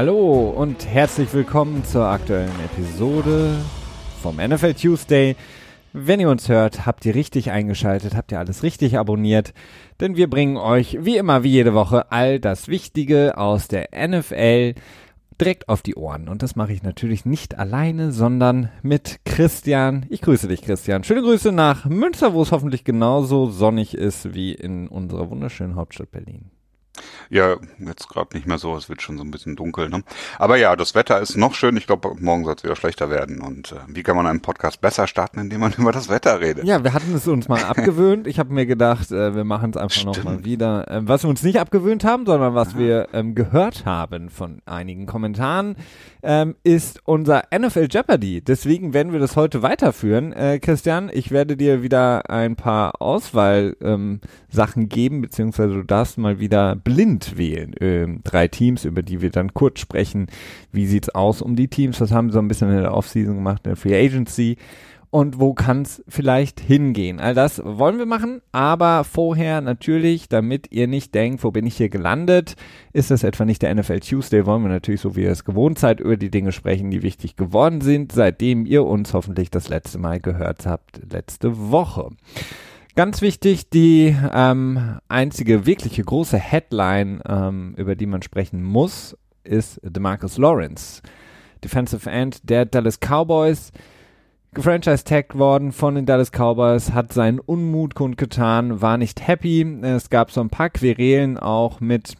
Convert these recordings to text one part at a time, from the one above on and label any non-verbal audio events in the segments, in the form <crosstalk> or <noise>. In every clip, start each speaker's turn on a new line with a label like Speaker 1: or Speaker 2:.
Speaker 1: Hallo und herzlich willkommen zur aktuellen Episode vom NFL Tuesday. Wenn ihr uns hört, habt ihr richtig eingeschaltet, habt ihr alles richtig abonniert, denn wir bringen euch wie immer, wie jede Woche, all das Wichtige aus der NFL direkt auf die Ohren. Und das mache ich natürlich nicht alleine, sondern mit Christian. Ich grüße dich, Christian. Schöne Grüße nach Münster, wo es hoffentlich genauso sonnig ist wie in unserer wunderschönen Hauptstadt Berlin.
Speaker 2: Ja, jetzt gerade nicht mehr so, es wird schon so ein bisschen dunkel. Ne? Aber ja, das Wetter ist noch schön. Ich glaube, morgen soll es wieder schlechter werden. Und äh, wie kann man einen Podcast besser starten, indem man <laughs> über das Wetter redet?
Speaker 1: Ja, wir hatten es uns mal abgewöhnt. Ich habe mir gedacht, äh, wir machen es einfach nochmal wieder. Ähm, was wir uns nicht abgewöhnt haben, sondern was Aha. wir ähm, gehört haben von einigen Kommentaren, ähm, ist unser NFL Jeopardy. Deswegen werden wir das heute weiterführen. Äh, Christian, ich werde dir wieder ein paar Auswahlsachen ähm, geben, beziehungsweise du darfst mal wieder blind wählen. Ähm, drei Teams, über die wir dann kurz sprechen. Wie sieht's aus um die Teams? Was haben sie so ein bisschen in der Offseason gemacht, in der Free Agency? und wo kann es vielleicht hingehen. All das wollen wir machen, aber vorher natürlich, damit ihr nicht denkt, wo bin ich hier gelandet, ist das etwa nicht der NFL Tuesday, wollen wir natürlich, so wie ihr es gewohnt seid, über die Dinge sprechen, die wichtig geworden sind, seitdem ihr uns hoffentlich das letzte Mal gehört habt, letzte Woche. Ganz wichtig, die ähm, einzige wirkliche große Headline, ähm, über die man sprechen muss, ist DeMarcus Lawrence, Defensive End der Dallas Cowboys. Gefranchise-tagged worden von den Dallas Cowboys, hat seinen Unmut kundgetan, war nicht happy. Es gab so ein paar Querelen auch mit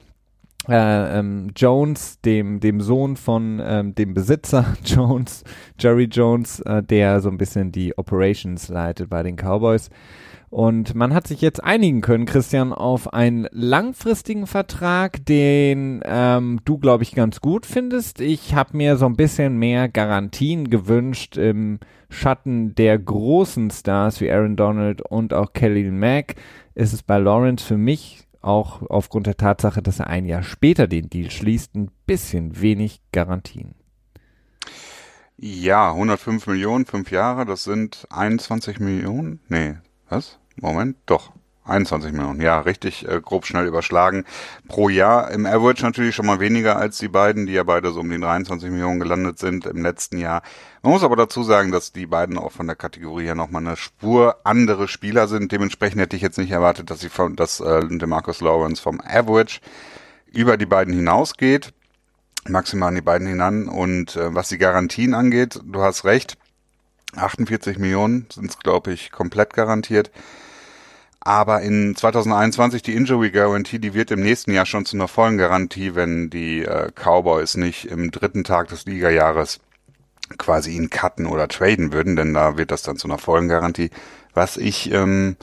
Speaker 1: äh, ähm, Jones, dem, dem Sohn von ähm, dem Besitzer <laughs> Jones, Jerry Jones, äh, der so ein bisschen die Operations leitet bei den Cowboys. Und man hat sich jetzt einigen können, Christian, auf einen langfristigen Vertrag, den ähm, du, glaube ich, ganz gut findest. Ich habe mir so ein bisschen mehr Garantien gewünscht im Schatten der großen Stars wie Aaron Donald und auch Kelly Mack. Ist es bei Lawrence für mich auch aufgrund der Tatsache, dass er ein Jahr später den Deal schließt, ein bisschen wenig Garantien.
Speaker 2: Ja, 105 Millionen, fünf Jahre, das sind 21 Millionen. Nee, was? Moment, doch. 21 Millionen, ja, richtig äh, grob schnell überschlagen. Pro Jahr im Average natürlich schon mal weniger als die beiden, die ja beide so um die 23 Millionen gelandet sind im letzten Jahr. Man muss aber dazu sagen, dass die beiden auch von der Kategorie her nochmal eine Spur andere Spieler sind. Dementsprechend hätte ich jetzt nicht erwartet, dass sie von, dass äh, DeMarcus Lawrence vom Average über die beiden hinausgeht, maximal an die beiden hinan. Und äh, was die Garantien angeht, du hast recht, 48 Millionen sind es, glaube ich, komplett garantiert. Aber in 2021 die Injury Guarantee, die wird im nächsten Jahr schon zu einer vollen Garantie, wenn die äh, Cowboys nicht im dritten Tag des Ligajahres quasi ihn cutten oder traden würden, denn da wird das dann zu einer vollen Garantie, was ich ähm,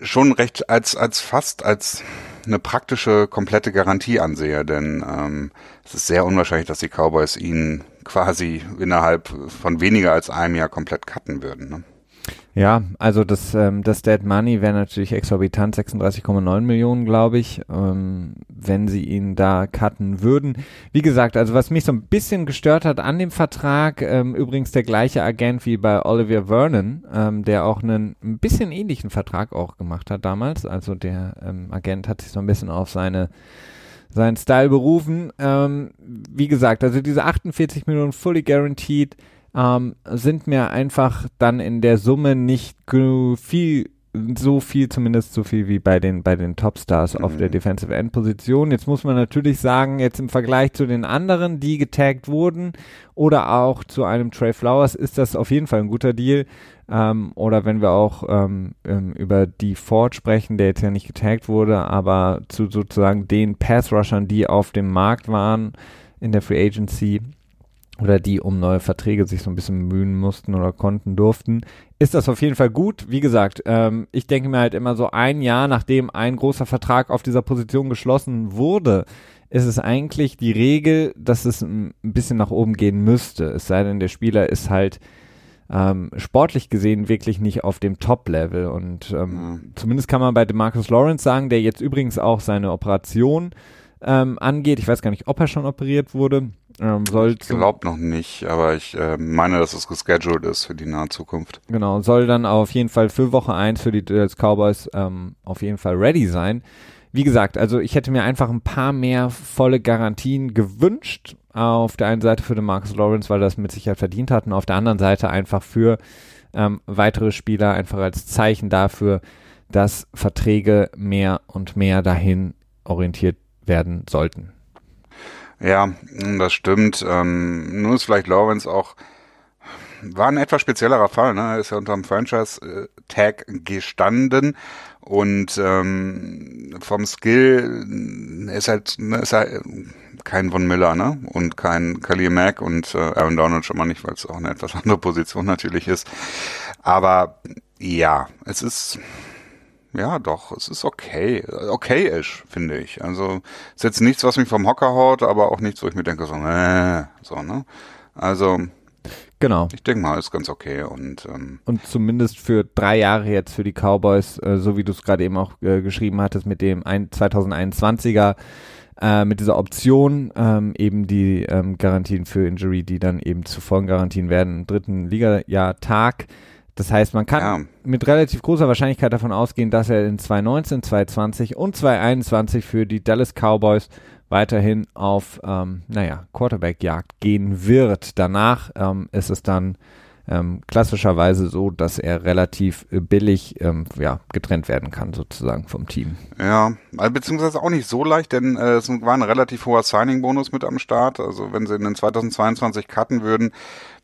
Speaker 2: schon recht als als fast als eine praktische komplette Garantie ansehe, denn ähm, es ist sehr unwahrscheinlich, dass die Cowboys ihn quasi innerhalb von weniger als einem Jahr komplett cutten würden. Ne?
Speaker 1: Ja, also das, ähm, das Dead Money wäre natürlich exorbitant, 36,9 Millionen, glaube ich, ähm, wenn sie ihn da cutten würden. Wie gesagt, also was mich so ein bisschen gestört hat an dem Vertrag, ähm, übrigens der gleiche Agent wie bei Oliver Vernon, ähm, der auch einen ein bisschen ähnlichen Vertrag auch gemacht hat damals. Also der ähm, Agent hat sich so ein bisschen auf seine seinen Style berufen. Ähm, wie gesagt, also diese 48 Millionen fully guaranteed ähm, sind mir einfach dann in der Summe nicht viel so viel, zumindest so viel wie bei den, bei den Topstars mhm. auf der mhm. Defensive End Position. Jetzt muss man natürlich sagen, jetzt im Vergleich zu den anderen, die getaggt wurden oder auch zu einem Trey Flowers, ist das auf jeden Fall ein guter Deal. Ähm, oder wenn wir auch ähm, ähm, über die Ford sprechen, der jetzt ja nicht getaggt wurde, aber zu sozusagen den Pass-Rushern, die auf dem Markt waren in der Free Agency, oder die um neue Verträge sich so ein bisschen bemühen mussten oder konnten, durften, ist das auf jeden Fall gut. Wie gesagt, ähm, ich denke mir halt immer so ein Jahr, nachdem ein großer Vertrag auf dieser Position geschlossen wurde, ist es eigentlich die Regel, dass es ein bisschen nach oben gehen müsste. Es sei denn, der Spieler ist halt ähm, sportlich gesehen wirklich nicht auf dem Top-Level. Und ähm, mhm. zumindest kann man bei DeMarcus Lawrence sagen, der jetzt übrigens auch seine Operation ähm, angeht. Ich weiß gar nicht, ob er schon operiert wurde. Ähm, soll
Speaker 2: ich glaube noch nicht, aber ich äh, meine, dass es gescheduled ist für die nahe Zukunft.
Speaker 1: Genau, soll dann auf jeden Fall für Woche 1 für die Dallas Cowboys ähm, auf jeden Fall ready sein. wie gesagt, also ich hätte mir einfach ein paar mehr volle Garantien gewünscht. Auf der einen Seite für den Marcus Lawrence, weil er das mit Sicherheit verdient hat, und auf der anderen Seite einfach für ähm, weitere Spieler, einfach als Zeichen dafür, dass Verträge mehr und mehr dahin orientiert werden sollten.
Speaker 2: Ja, das stimmt. Ähm, nur ist vielleicht Lawrence auch war ein etwas speziellerer Fall. Ne? Er ist ja unter dem Franchise-Tag gestanden und ähm, vom Skill ist halt, ne, ist halt kein Von Miller ne? und kein Khalil Mack und äh, Aaron Donald schon mal nicht, weil es auch eine etwas <laughs> andere Position natürlich ist. Aber ja, es ist ja, doch, es ist okay. Okay-ish, finde ich. Also, ist jetzt nichts, was mich vom Hocker haut, aber auch nichts, wo ich mir denke, so, äh, so, ne? Also,
Speaker 1: Genau.
Speaker 2: Ich denke mal, ist ganz okay und ähm,
Speaker 1: und zumindest für drei Jahre jetzt für die Cowboys, äh, so wie du es gerade eben auch äh, geschrieben hattest mit dem ein 2021er äh, mit dieser Option ähm, eben die ähm, Garantien für Injury, die dann eben zu vollen Garantien werden im dritten Liga-Jahr Tag. Das heißt, man kann ja. mit relativ großer Wahrscheinlichkeit davon ausgehen, dass er in 2019, 2020 und 2021 für die Dallas Cowboys weiterhin auf, ähm, naja, Quarterback-Jagd gehen wird. Danach ähm, ist es dann ähm, klassischerweise so, dass er relativ äh, billig ähm, ja, getrennt werden kann, sozusagen vom Team.
Speaker 2: Ja, also beziehungsweise auch nicht so leicht, denn äh, es war ein relativ hoher Signing-Bonus mit am Start. Also wenn sie in den 2022 cutten würden,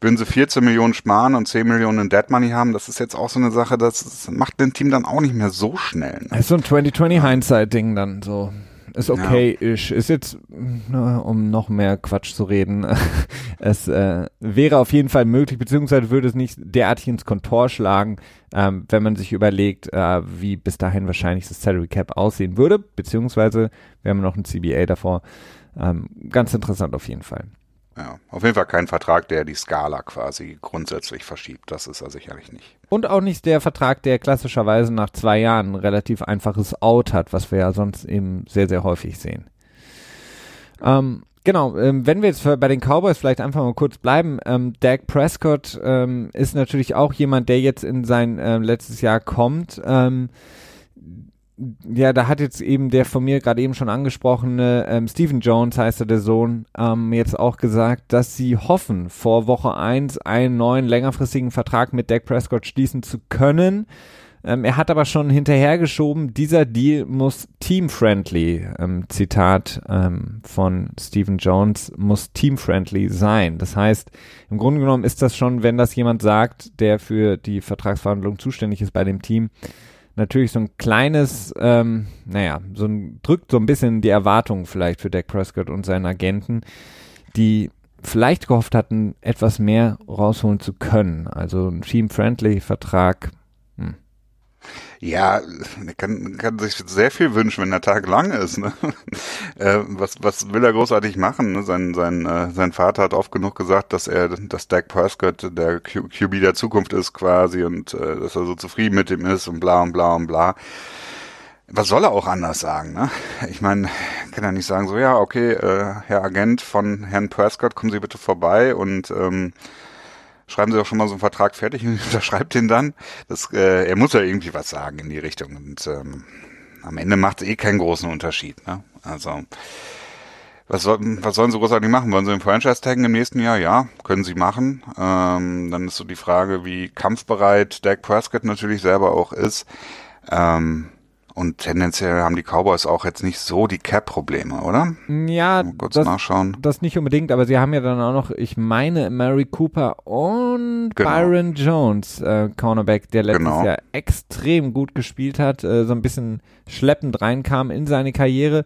Speaker 2: würden sie 14 Millionen sparen und 10 Millionen in Dead Money haben. Das ist jetzt auch so eine Sache, das, das macht den Team dann auch nicht mehr so schnell. Ne?
Speaker 1: Das ist so ein 2020 Hindsight-Ding dann so ist okay-ish. Ist jetzt, um noch mehr Quatsch zu reden, <laughs> es äh, wäre auf jeden Fall möglich, beziehungsweise würde es nicht derartig ins Kontor schlagen, ähm, wenn man sich überlegt, äh, wie bis dahin wahrscheinlich das Salary Cap aussehen würde, beziehungsweise wir haben noch ein CBA davor. Ähm, ganz interessant auf jeden Fall.
Speaker 2: Ja, auf jeden Fall kein Vertrag, der die Skala quasi grundsätzlich verschiebt. Das ist er sicherlich nicht.
Speaker 1: Und auch nicht der Vertrag, der klassischerweise nach zwei Jahren ein relativ einfaches Out hat, was wir ja sonst eben sehr, sehr häufig sehen. Ähm, genau, ähm, wenn wir jetzt bei den Cowboys vielleicht einfach mal kurz bleiben, ähm, Dak Prescott ähm, ist natürlich auch jemand, der jetzt in sein äh, letztes Jahr kommt. Ja, da hat jetzt eben der von mir gerade eben schon angesprochene ähm, Stephen Jones, heißt er der Sohn, ähm, jetzt auch gesagt, dass sie hoffen, vor Woche 1 einen neuen längerfristigen Vertrag mit Dak Prescott schließen zu können. Ähm, er hat aber schon hinterhergeschoben, dieser Deal muss team-friendly, ähm, Zitat ähm, von Stephen Jones, muss team-friendly sein. Das heißt, im Grunde genommen ist das schon, wenn das jemand sagt, der für die Vertragsverhandlung zuständig ist bei dem Team, natürlich so ein kleines, ähm, naja, so ein, drückt so ein bisschen die Erwartungen vielleicht für Dak Prescott und seinen Agenten, die vielleicht gehofft hatten, etwas mehr rausholen zu können. Also ein Team-Friendly-Vertrag
Speaker 2: ja, kann, kann sich sehr viel wünschen, wenn der Tag lang ist. Ne? <laughs> Äh, was, was will er großartig machen? Ne? Sein, sein, äh, sein Vater hat oft genug gesagt, dass er, dass Dak Prescott der Q QB der Zukunft ist quasi und äh, dass er so zufrieden mit ihm ist und bla und bla und bla. Was soll er auch anders sagen? Ne? Ich meine, kann er nicht sagen so, ja, okay, äh, Herr Agent von Herrn Prescott, kommen Sie bitte vorbei und ähm, schreiben Sie doch schon mal so einen Vertrag fertig und <laughs> unterschreibt den dann. Das, äh, er muss ja irgendwie was sagen in die Richtung. Und ähm, am Ende macht es eh keinen großen Unterschied. Ne? Also was, soll, was sollen sie großartig machen? Wollen sie im Franchise taggen im nächsten Jahr? Ja, können sie machen. Ähm, dann ist so die Frage, wie kampfbereit Dak Prescott natürlich selber auch ist. Ähm, und tendenziell haben die Cowboys auch jetzt nicht so die Cap-Probleme, oder?
Speaker 1: Ja, kurz das, nachschauen. das nicht unbedingt, aber sie haben ja dann auch noch, ich meine, Mary Cooper und genau. Byron Jones, äh, Cornerback, der letztes genau. Jahr extrem gut gespielt hat, äh, so ein bisschen schleppend reinkam in seine Karriere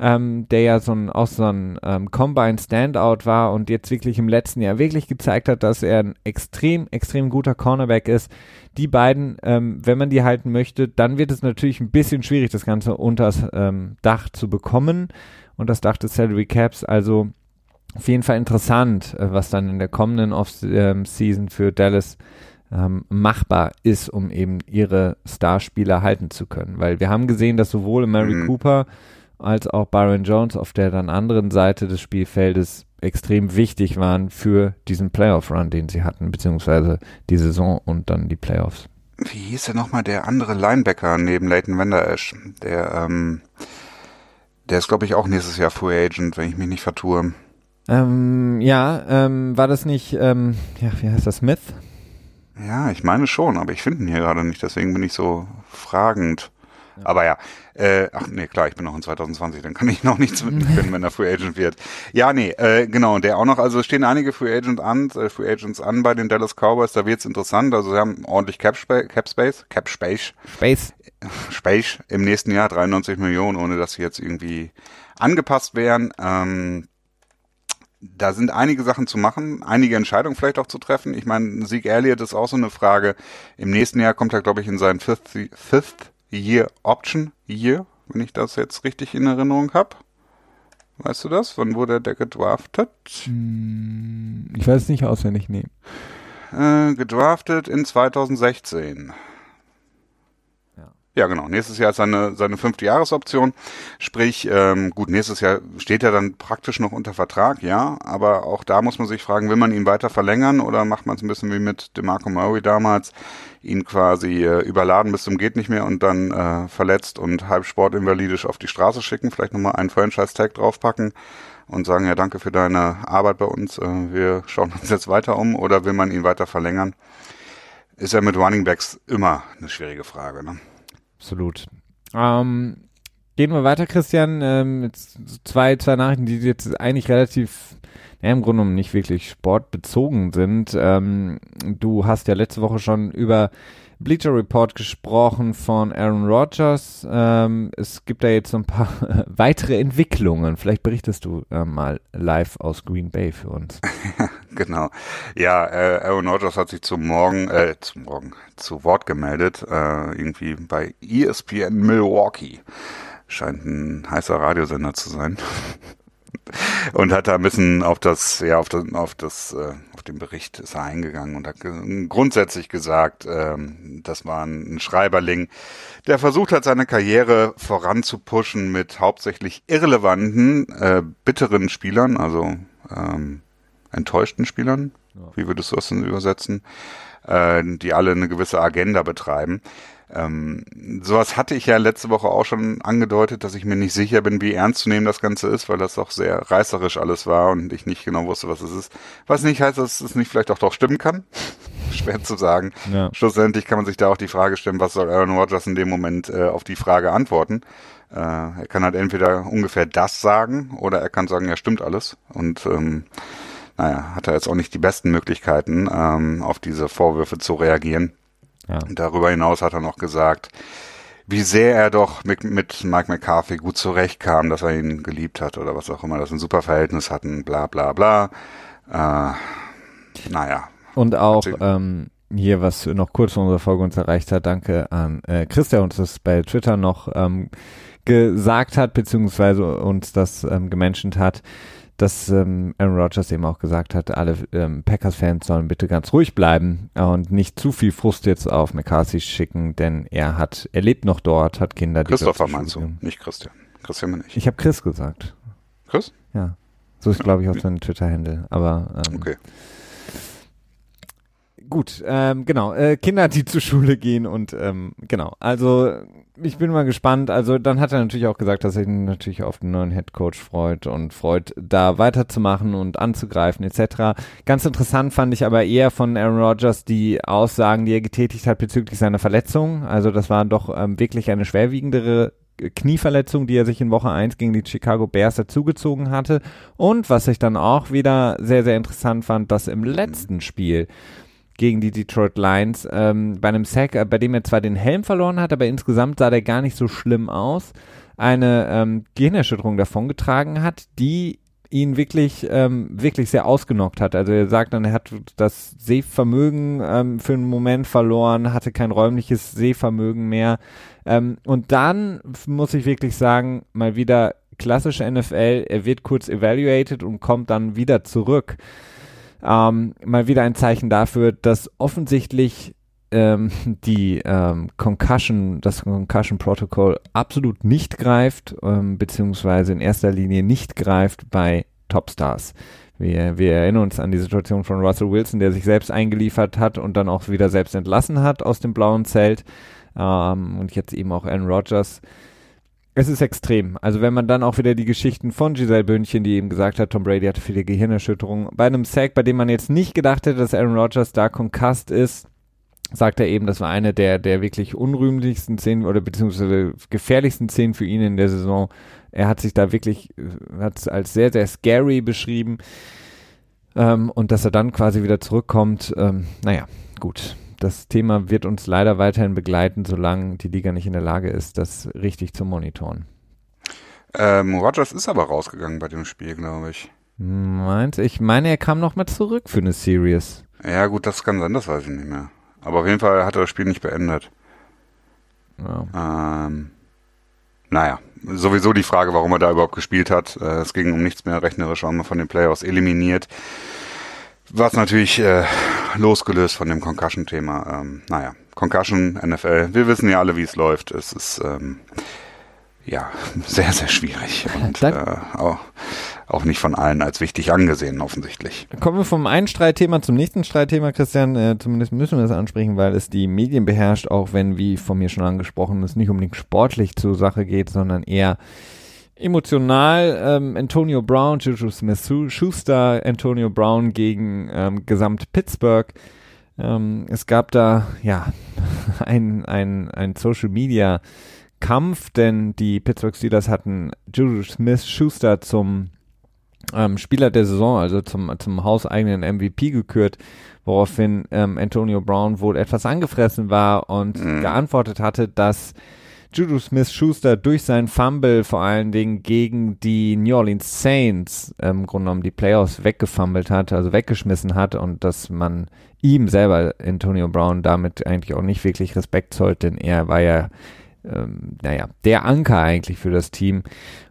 Speaker 1: ähm, der ja so ein, auch so ein ähm, Combine Standout war und jetzt wirklich im letzten Jahr wirklich gezeigt hat, dass er ein extrem, extrem guter Cornerback ist. Die beiden, ähm, wenn man die halten möchte, dann wird es natürlich ein bisschen schwierig, das Ganze unters ähm, Dach zu bekommen und das Dach des Salary Caps. Also auf jeden Fall interessant, äh, was dann in der kommenden Off-Season für Dallas ähm, machbar ist, um eben ihre Starspieler halten zu können. Weil wir haben gesehen, dass sowohl Mary mhm. Cooper als auch Byron Jones auf der dann anderen Seite des Spielfeldes extrem wichtig waren für diesen Playoff-Run, den sie hatten, beziehungsweise die Saison und dann die Playoffs.
Speaker 2: Wie hieß der nochmal der andere Linebacker neben Leighton Vander Esch? Der, ähm, Der ist, glaube ich, auch nächstes Jahr Free Agent, wenn ich mich nicht vertue.
Speaker 1: Ähm, ja, ähm, war das nicht, ähm, ja, wie heißt das, Smith?
Speaker 2: Ja, ich meine schon, aber ich finde ihn hier gerade nicht, deswegen bin ich so fragend. Aber ja, äh, ach nee, klar, ich bin noch in 2020, dann kann ich noch nichts mitfinden, wenn er Free Agent wird. Ja, nee, äh, genau, der auch noch, also stehen einige Free Agent an, äh, Free Agents an bei den Dallas Cowboys, da wird's interessant, also sie haben ordentlich Cap, Spa Cap Space, Cap Space.
Speaker 1: Space.
Speaker 2: Space im nächsten Jahr 93 Millionen, ohne dass sie jetzt irgendwie angepasst wären. Ähm, da sind einige Sachen zu machen, einige Entscheidungen vielleicht auch zu treffen. Ich meine, Sieg Elliott ist auch so eine Frage. Im nächsten Jahr kommt er, glaube ich, in seinen Fifth, Fifth Year Option Year, wenn ich das jetzt richtig in Erinnerung habe. Weißt du das? Wann wurde der gedraftet?
Speaker 1: Hm, ich weiß es nicht auswendig, nee.
Speaker 2: Äh, gedraftet in 2016. Ja, genau. Nächstes Jahr ist seine, seine fünfte Jahresoption. Sprich, ähm, gut, nächstes Jahr steht er dann praktisch noch unter Vertrag, ja. Aber auch da muss man sich fragen, will man ihn weiter verlängern oder macht man es ein bisschen wie mit DeMarco Murray damals, ihn quasi äh, überladen bis zum geht nicht mehr und dann äh, verletzt und halb sportinvalidisch auf die Straße schicken, vielleicht nochmal einen Franchise-Tag draufpacken und sagen, ja, danke für deine Arbeit bei uns, äh, wir schauen uns jetzt weiter um oder will man ihn weiter verlängern? Ist ja mit Running Backs immer eine schwierige Frage, ne?
Speaker 1: Absolut. Ähm, gehen wir weiter, Christian. Ähm, zwei, zwei Nachrichten, die jetzt eigentlich relativ, ja, im Grunde genommen nicht wirklich sportbezogen sind. Ähm, du hast ja letzte Woche schon über Bleacher Report gesprochen von Aaron Rodgers. Ähm, es gibt da jetzt so ein paar <laughs> weitere Entwicklungen. Vielleicht berichtest du äh, mal live aus Green Bay für uns. <laughs>
Speaker 2: genau. Ja, äh, Aaron Rodgers hat sich zum Morgen, äh, zum Morgen, zu Wort gemeldet, äh, irgendwie bei ESPN Milwaukee. Scheint ein heißer Radiosender zu sein. <laughs> und hat da ein bisschen auf das, ja, auf das, auf das, äh, auf den Bericht ist er eingegangen und hat grundsätzlich gesagt, ähm, das war ein Schreiberling, der versucht hat, seine Karriere voranzupushen mit hauptsächlich irrelevanten, äh, bitteren Spielern, also ähm, enttäuschten Spielern. Ja. Wie würdest du das denn übersetzen? Äh, die alle eine gewisse Agenda betreiben. Ähm, sowas hatte ich ja letzte Woche auch schon angedeutet, dass ich mir nicht sicher bin, wie ernst zu nehmen das Ganze ist, weil das doch sehr reißerisch alles war und ich nicht genau wusste, was es ist. Was nicht heißt, dass es nicht vielleicht auch doch stimmen kann. <laughs> Schwer zu sagen. Ja. Schlussendlich kann man sich da auch die Frage stellen, was soll Aaron Rodgers in dem Moment äh, auf die Frage antworten. Äh, er kann halt entweder ungefähr das sagen oder er kann sagen, ja, stimmt alles. Und ähm, naja, hat er jetzt auch nicht die besten Möglichkeiten, ähm, auf diese Vorwürfe zu reagieren. Ja. Darüber hinaus hat er noch gesagt, wie sehr er doch mit, mit Mike McCarthy gut zurechtkam, dass er ihn geliebt hat oder was auch immer, dass sie ein super Verhältnis hatten, bla bla bla. Äh, naja.
Speaker 1: Und auch ähm, hier, was noch kurz vor unserer Folge uns erreicht hat, danke an äh, Chris, der uns das bei Twitter noch ähm, gesagt hat, beziehungsweise uns das ähm, gemenschent hat dass ähm, Aaron Rodgers eben auch gesagt hat, alle ähm, Packers-Fans sollen bitte ganz ruhig bleiben und nicht zu viel Frust jetzt auf McCarthy schicken, denn er hat, er lebt noch dort, hat Kinder.
Speaker 2: Christopher meinst du, nicht Christian.
Speaker 1: Christian bin ich. Ich habe Chris gesagt.
Speaker 2: Chris?
Speaker 1: Ja. So ist, glaube ich, auch sein Twitter-Handle. Aber ähm,
Speaker 2: okay.
Speaker 1: Gut, ähm, genau. Äh, Kinder, die zur Schule gehen und ähm, genau. Also ich bin mal gespannt. Also dann hat er natürlich auch gesagt, dass er sich natürlich auf den neuen Head Coach freut und freut, da weiterzumachen und anzugreifen etc. Ganz interessant fand ich aber eher von Aaron Rodgers die Aussagen, die er getätigt hat bezüglich seiner Verletzung. Also das war doch ähm, wirklich eine schwerwiegendere Knieverletzung, die er sich in Woche 1 gegen die Chicago Bears dazugezogen hatte. Und was ich dann auch wieder sehr, sehr interessant fand, dass im letzten Spiel gegen die Detroit Lions ähm, bei einem Sack, äh, bei dem er zwar den Helm verloren hat, aber insgesamt sah der gar nicht so schlimm aus, eine ähm, Gehirnerschütterung davongetragen hat, die ihn wirklich, ähm, wirklich sehr ausgenockt hat. Also er sagt dann, er hat das Sehvermögen ähm, für einen Moment verloren, hatte kein räumliches Sehvermögen mehr. Ähm, und dann muss ich wirklich sagen, mal wieder klassische NFL, er wird kurz evaluated und kommt dann wieder zurück ähm, mal wieder ein Zeichen dafür, dass offensichtlich ähm, <laughs> die ähm, Concussion, das Concussion Protocol absolut nicht greift, ähm, beziehungsweise in erster Linie nicht greift bei Topstars. Wir, wir erinnern uns an die Situation von Russell Wilson, der sich selbst eingeliefert hat und dann auch wieder selbst entlassen hat aus dem blauen Zelt. Ähm, und jetzt eben auch Aaron Rodgers. Es ist extrem. Also wenn man dann auch wieder die Geschichten von Giselle Bündchen, die eben gesagt hat, Tom Brady hatte viele Gehirnerschütterungen, bei einem Sack, bei dem man jetzt nicht gedacht hätte, dass Aaron Rodgers da konkast ist, sagt er eben, das war eine der, der wirklich unrühmlichsten Szenen oder beziehungsweise gefährlichsten Szenen für ihn in der Saison. Er hat sich da wirklich, hat als sehr, sehr scary beschrieben. Ähm, und dass er dann quasi wieder zurückkommt, ähm, naja, gut. Das Thema wird uns leider weiterhin begleiten, solange die Liga nicht in der Lage ist, das richtig zu monitoren.
Speaker 2: Ähm, Rogers ist aber rausgegangen bei dem Spiel, glaube ich.
Speaker 1: Meint? Ich meine, er kam noch mal zurück für eine Series.
Speaker 2: Ja, gut, das kann sein, das weiß ich nicht mehr. Aber auf jeden Fall hat er das Spiel nicht beendet. Ja. Ähm, naja, sowieso die Frage, warum er da überhaupt gespielt hat. Äh, es ging um nichts mehr rechnerisch, waren wir von den Playoffs eliminiert. Was natürlich äh, losgelöst von dem Concussion-Thema. Ähm, naja, Concussion, NFL, wir wissen ja alle, wie es läuft. Es ist ähm, ja <laughs> sehr, sehr schwierig und äh, auch, auch nicht von allen als wichtig angesehen, offensichtlich.
Speaker 1: Kommen wir vom einen Streitthema zum nächsten Streitthema, Christian. Äh, zumindest müssen wir das ansprechen, weil es die Medien beherrscht, auch wenn, wie von mir schon angesprochen, es nicht unbedingt sportlich zur Sache geht, sondern eher emotional. Ähm, Antonio Brown, Juju Smith-Schuster, Antonio Brown gegen ähm, Gesamt Pittsburgh. Ähm, es gab da ja <laughs> ein, ein, ein Social Media Kampf, denn die Pittsburgh Steelers hatten Juju Smith-Schuster zum ähm, Spieler der Saison, also zum, zum hauseigenen MVP gekürt, woraufhin ähm, Antonio Brown wohl etwas angefressen war und mhm. geantwortet hatte, dass Juju Smith-Schuster durch seinen Fumble vor allen Dingen gegen die New Orleans Saints ähm, im Grunde genommen die Playoffs weggefummelt hat, also weggeschmissen hat und dass man ihm selber, Antonio Brown, damit eigentlich auch nicht wirklich Respekt zollt, denn er war ja ähm, naja, der Anker eigentlich für das Team.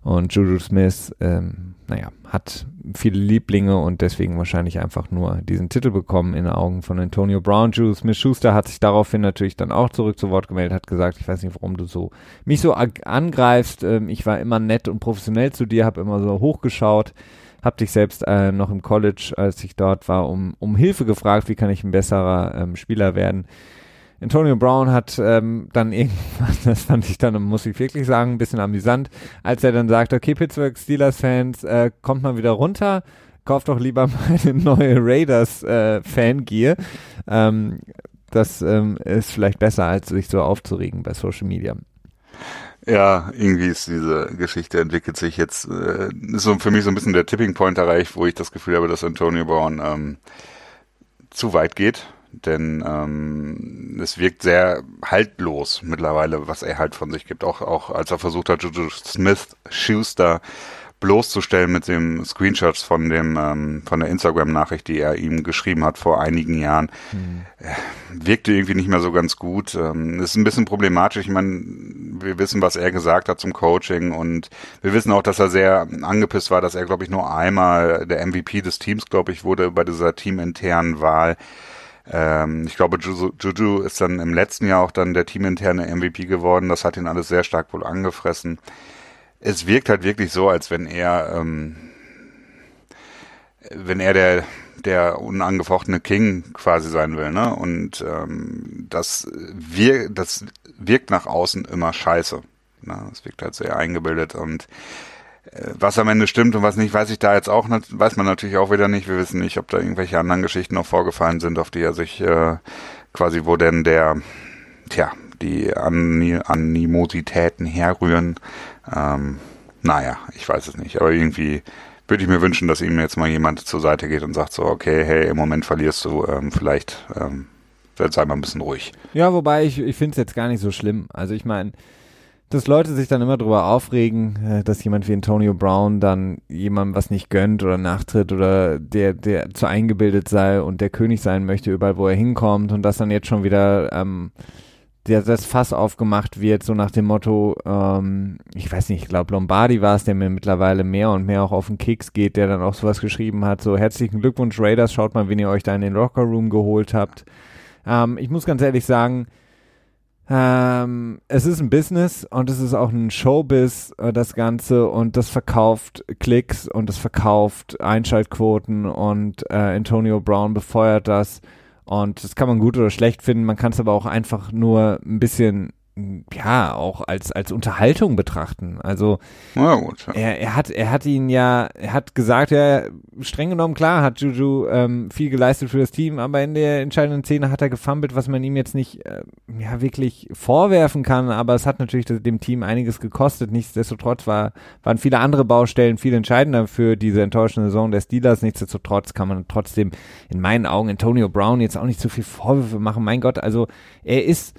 Speaker 1: Und Juju Smith, ähm, naja, hat viele Lieblinge und deswegen wahrscheinlich einfach nur diesen Titel bekommen in den Augen von Antonio Brown. Juju Smith Schuster hat sich daraufhin natürlich dann auch zurück zu Wort gemeldet, hat gesagt, ich weiß nicht, warum du so mich so angreifst. Ähm, ich war immer nett und professionell zu dir, habe immer so hochgeschaut hab dich selbst äh, noch im College, als ich dort war, um, um Hilfe gefragt, wie kann ich ein besserer ähm, Spieler werden. Antonio Brown hat ähm, dann <laughs> irgendwann, das fand ich dann, muss ich wirklich sagen, ein bisschen amüsant, als er dann sagt, okay, Pittsburgh Steelers-Fans, äh, kommt mal wieder runter, kauft doch lieber <laughs> mal eine neue Raiders-Fangear. Äh, ähm, das ähm, ist vielleicht besser, als sich so aufzuregen bei Social Media.
Speaker 2: Ja, irgendwie ist diese Geschichte entwickelt sich jetzt, äh, ist so für mich so ein bisschen der Tipping Point erreicht, wo ich das Gefühl habe, dass Antonio Brown ähm, zu weit geht denn ähm, es wirkt sehr haltlos mittlerweile, was er halt von sich gibt. Auch, auch als er versucht hat, Juju Smith Schuster bloßzustellen mit dem Screenshots von dem ähm, von der Instagram-Nachricht, die er ihm geschrieben hat vor einigen Jahren, mhm. wirkte irgendwie nicht mehr so ganz gut. Ähm, ist ein bisschen problematisch. Ich meine, wir wissen, was er gesagt hat zum Coaching und wir wissen auch, dass er sehr angepisst war, dass er, glaube ich, nur einmal der MVP des Teams, glaube ich, wurde bei dieser teaminternen Wahl. Ähm, ich glaube, Juju, ist dann im letzten Jahr auch dann der teaminterne MVP geworden. Das hat ihn alles sehr stark wohl angefressen. Es wirkt halt wirklich so, als wenn er, ähm, wenn er der, der unangefochtene King quasi sein will, ne? Und ähm, das, wir, das wirkt nach außen immer scheiße. Ne? Das wirkt halt sehr eingebildet und was am Ende stimmt und was nicht, weiß ich da jetzt auch weiß man natürlich auch wieder nicht. Wir wissen nicht, ob da irgendwelche anderen Geschichten noch vorgefallen sind, auf die er sich äh, quasi, wo denn der, tja, die An Animositäten herrühren. Ähm, naja, ich weiß es nicht, aber irgendwie würde ich mir wünschen, dass ihm jetzt mal jemand zur Seite geht und sagt so, okay, hey, im Moment verlierst du, ähm, vielleicht ähm, sei mal ein bisschen ruhig.
Speaker 1: Ja, wobei ich, ich finde es jetzt gar nicht so schlimm. Also ich meine, dass Leute sich dann immer darüber aufregen, äh, dass jemand wie Antonio Brown dann jemandem was nicht gönnt oder nachtritt oder der, der zu eingebildet sei und der König sein möchte, überall wo er hinkommt und dass dann jetzt schon wieder ähm, der, das Fass aufgemacht wird, so nach dem Motto, ähm, ich weiß nicht, ich glaube Lombardi war es, der mir mittlerweile mehr und mehr auch auf den Keks geht, der dann auch sowas geschrieben hat, so herzlichen Glückwunsch Raiders, schaut mal, wen ihr euch da in den Locker Room geholt habt. Ähm, ich muss ganz ehrlich sagen, ähm, es ist ein Business und es ist auch ein Showbiz, äh, das Ganze, und das verkauft Klicks und das verkauft Einschaltquoten. Und äh, Antonio Brown befeuert das. Und das kann man gut oder schlecht finden, man kann es aber auch einfach nur ein bisschen ja auch als als Unterhaltung betrachten. Also
Speaker 2: ja, gut, ja.
Speaker 1: er, er hat er hat ihn ja er hat gesagt ja streng genommen klar hat Juju ähm, viel geleistet für das Team, aber in der entscheidenden Szene hat er gefummelt, was man ihm jetzt nicht äh, ja wirklich vorwerfen kann, aber es hat natürlich dem Team einiges gekostet. Nichtsdestotrotz war waren viele andere Baustellen viel entscheidender für diese enttäuschende Saison der Steelers. Nichtsdestotrotz kann man trotzdem in meinen Augen Antonio Brown jetzt auch nicht zu viel Vorwürfe machen. Mein Gott, also er ist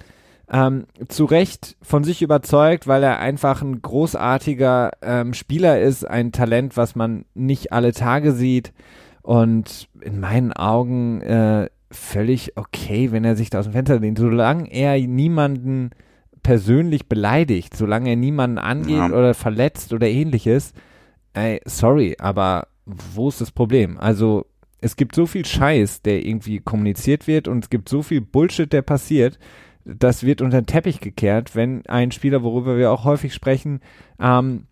Speaker 1: ähm, zu Recht von sich überzeugt, weil er einfach ein großartiger ähm, Spieler ist, ein Talent, was man nicht alle Tage sieht und in meinen Augen äh, völlig okay, wenn er sich da aus dem Fenster lehnt, solange er niemanden persönlich beleidigt, solange er niemanden angeht ja. oder verletzt oder ähnliches, ey, sorry, aber wo ist das Problem? Also es gibt so viel Scheiß, der irgendwie kommuniziert wird und es gibt so viel Bullshit, der passiert, das wird unter den Teppich gekehrt, wenn ein Spieler, worüber wir auch häufig sprechen, ähm,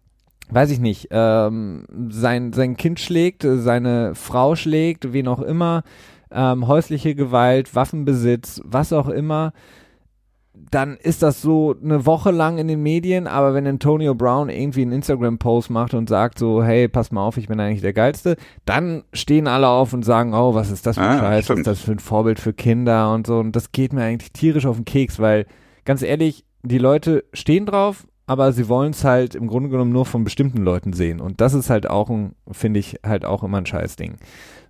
Speaker 1: weiß ich nicht, ähm, sein, sein Kind schlägt, seine Frau schlägt, wen auch immer, ähm, häusliche Gewalt, Waffenbesitz, was auch immer, dann ist das so eine Woche lang in den Medien, aber wenn Antonio Brown irgendwie einen Instagram-Post macht und sagt so, hey, pass mal auf, ich bin eigentlich der Geilste, dann stehen alle auf und sagen, oh, was ist das für ein ah, Scheiß, was ist das für ein Vorbild für Kinder und so. Und das geht mir eigentlich tierisch auf den Keks, weil ganz ehrlich, die Leute stehen drauf, aber sie wollen es halt im Grunde genommen nur von bestimmten Leuten sehen. Und das ist halt auch ein, finde ich, halt auch immer ein Scheißding.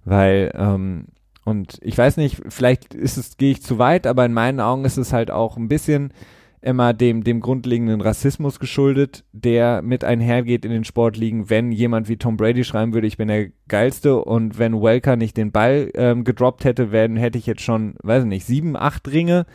Speaker 1: Weil ähm, und ich weiß nicht, vielleicht ist es, gehe ich zu weit, aber in meinen Augen ist es halt auch ein bisschen immer dem, dem grundlegenden Rassismus geschuldet, der mit einhergeht in den Sportligen, wenn jemand wie Tom Brady schreiben würde, ich bin der Geilste und wenn Welker nicht den Ball ähm, gedroppt hätte, werden, hätte ich jetzt schon, weiß ich nicht, sieben, acht Ringe.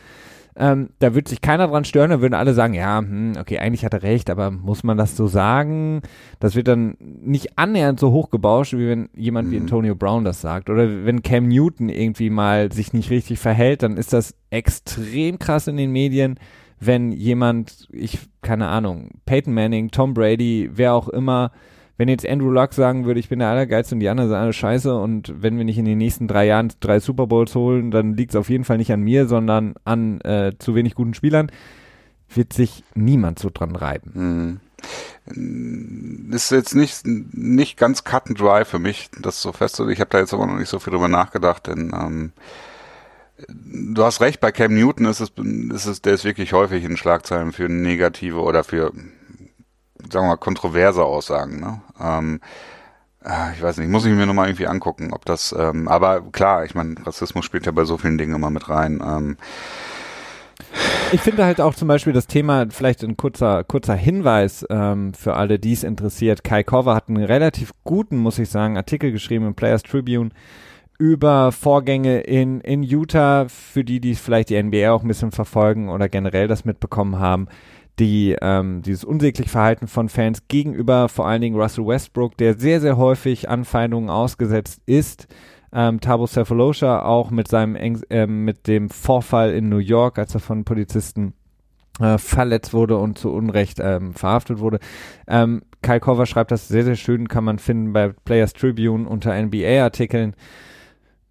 Speaker 1: Ähm, da würde sich keiner dran stören, da würden alle sagen, ja, hm, okay, eigentlich hat er recht, aber muss man das so sagen? Das wird dann nicht annähernd so hochgebauscht, wie wenn jemand mhm. wie Antonio Brown das sagt. Oder wenn Cam Newton irgendwie mal sich nicht richtig verhält, dann ist das extrem krass in den Medien, wenn jemand, ich, keine Ahnung, Peyton Manning, Tom Brady, wer auch immer, wenn jetzt Andrew Luck sagen würde, ich bin der Allergeilste und die anderen sind alle scheiße und wenn wir nicht in den nächsten drei Jahren drei Super Bowls holen, dann liegt es auf jeden Fall nicht an mir, sondern an äh, zu wenig guten Spielern, wird sich niemand so dran reiben.
Speaker 2: Mhm. Ist jetzt nicht, nicht ganz cut and dry für mich, das so festzulegen. Ich habe da jetzt aber noch nicht so viel drüber nachgedacht, denn ähm, du hast recht, bei Cam Newton ist es, ist es, der ist wirklich häufig in Schlagzeilen für negative oder für sagen wir mal, kontroverse Aussagen. Ne? Ähm, äh, ich weiß nicht, muss ich mir nochmal irgendwie angucken, ob das, ähm, aber klar, ich meine, Rassismus spielt ja bei so vielen Dingen immer mit rein. Ähm,
Speaker 1: ich finde halt auch zum Beispiel das Thema, vielleicht ein kurzer, kurzer Hinweis ähm, für alle, die es interessiert. Kai Korver hat einen relativ guten, muss ich sagen, Artikel geschrieben im Players Tribune über Vorgänge in, in Utah, für die, die vielleicht die NBA auch ein bisschen verfolgen oder generell das mitbekommen haben die, ähm, dieses unsägliche Verhalten von Fans gegenüber vor allen Dingen Russell Westbrook, der sehr, sehr häufig Anfeindungen ausgesetzt ist. Ähm, Tabo Cephalosha auch mit seinem äh, mit dem Vorfall in New York, als er von Polizisten äh, verletzt wurde und zu Unrecht ähm, verhaftet wurde. Ähm, Kyle Cover schreibt das sehr, sehr schön, kann man finden bei Players Tribune unter NBA-Artikeln.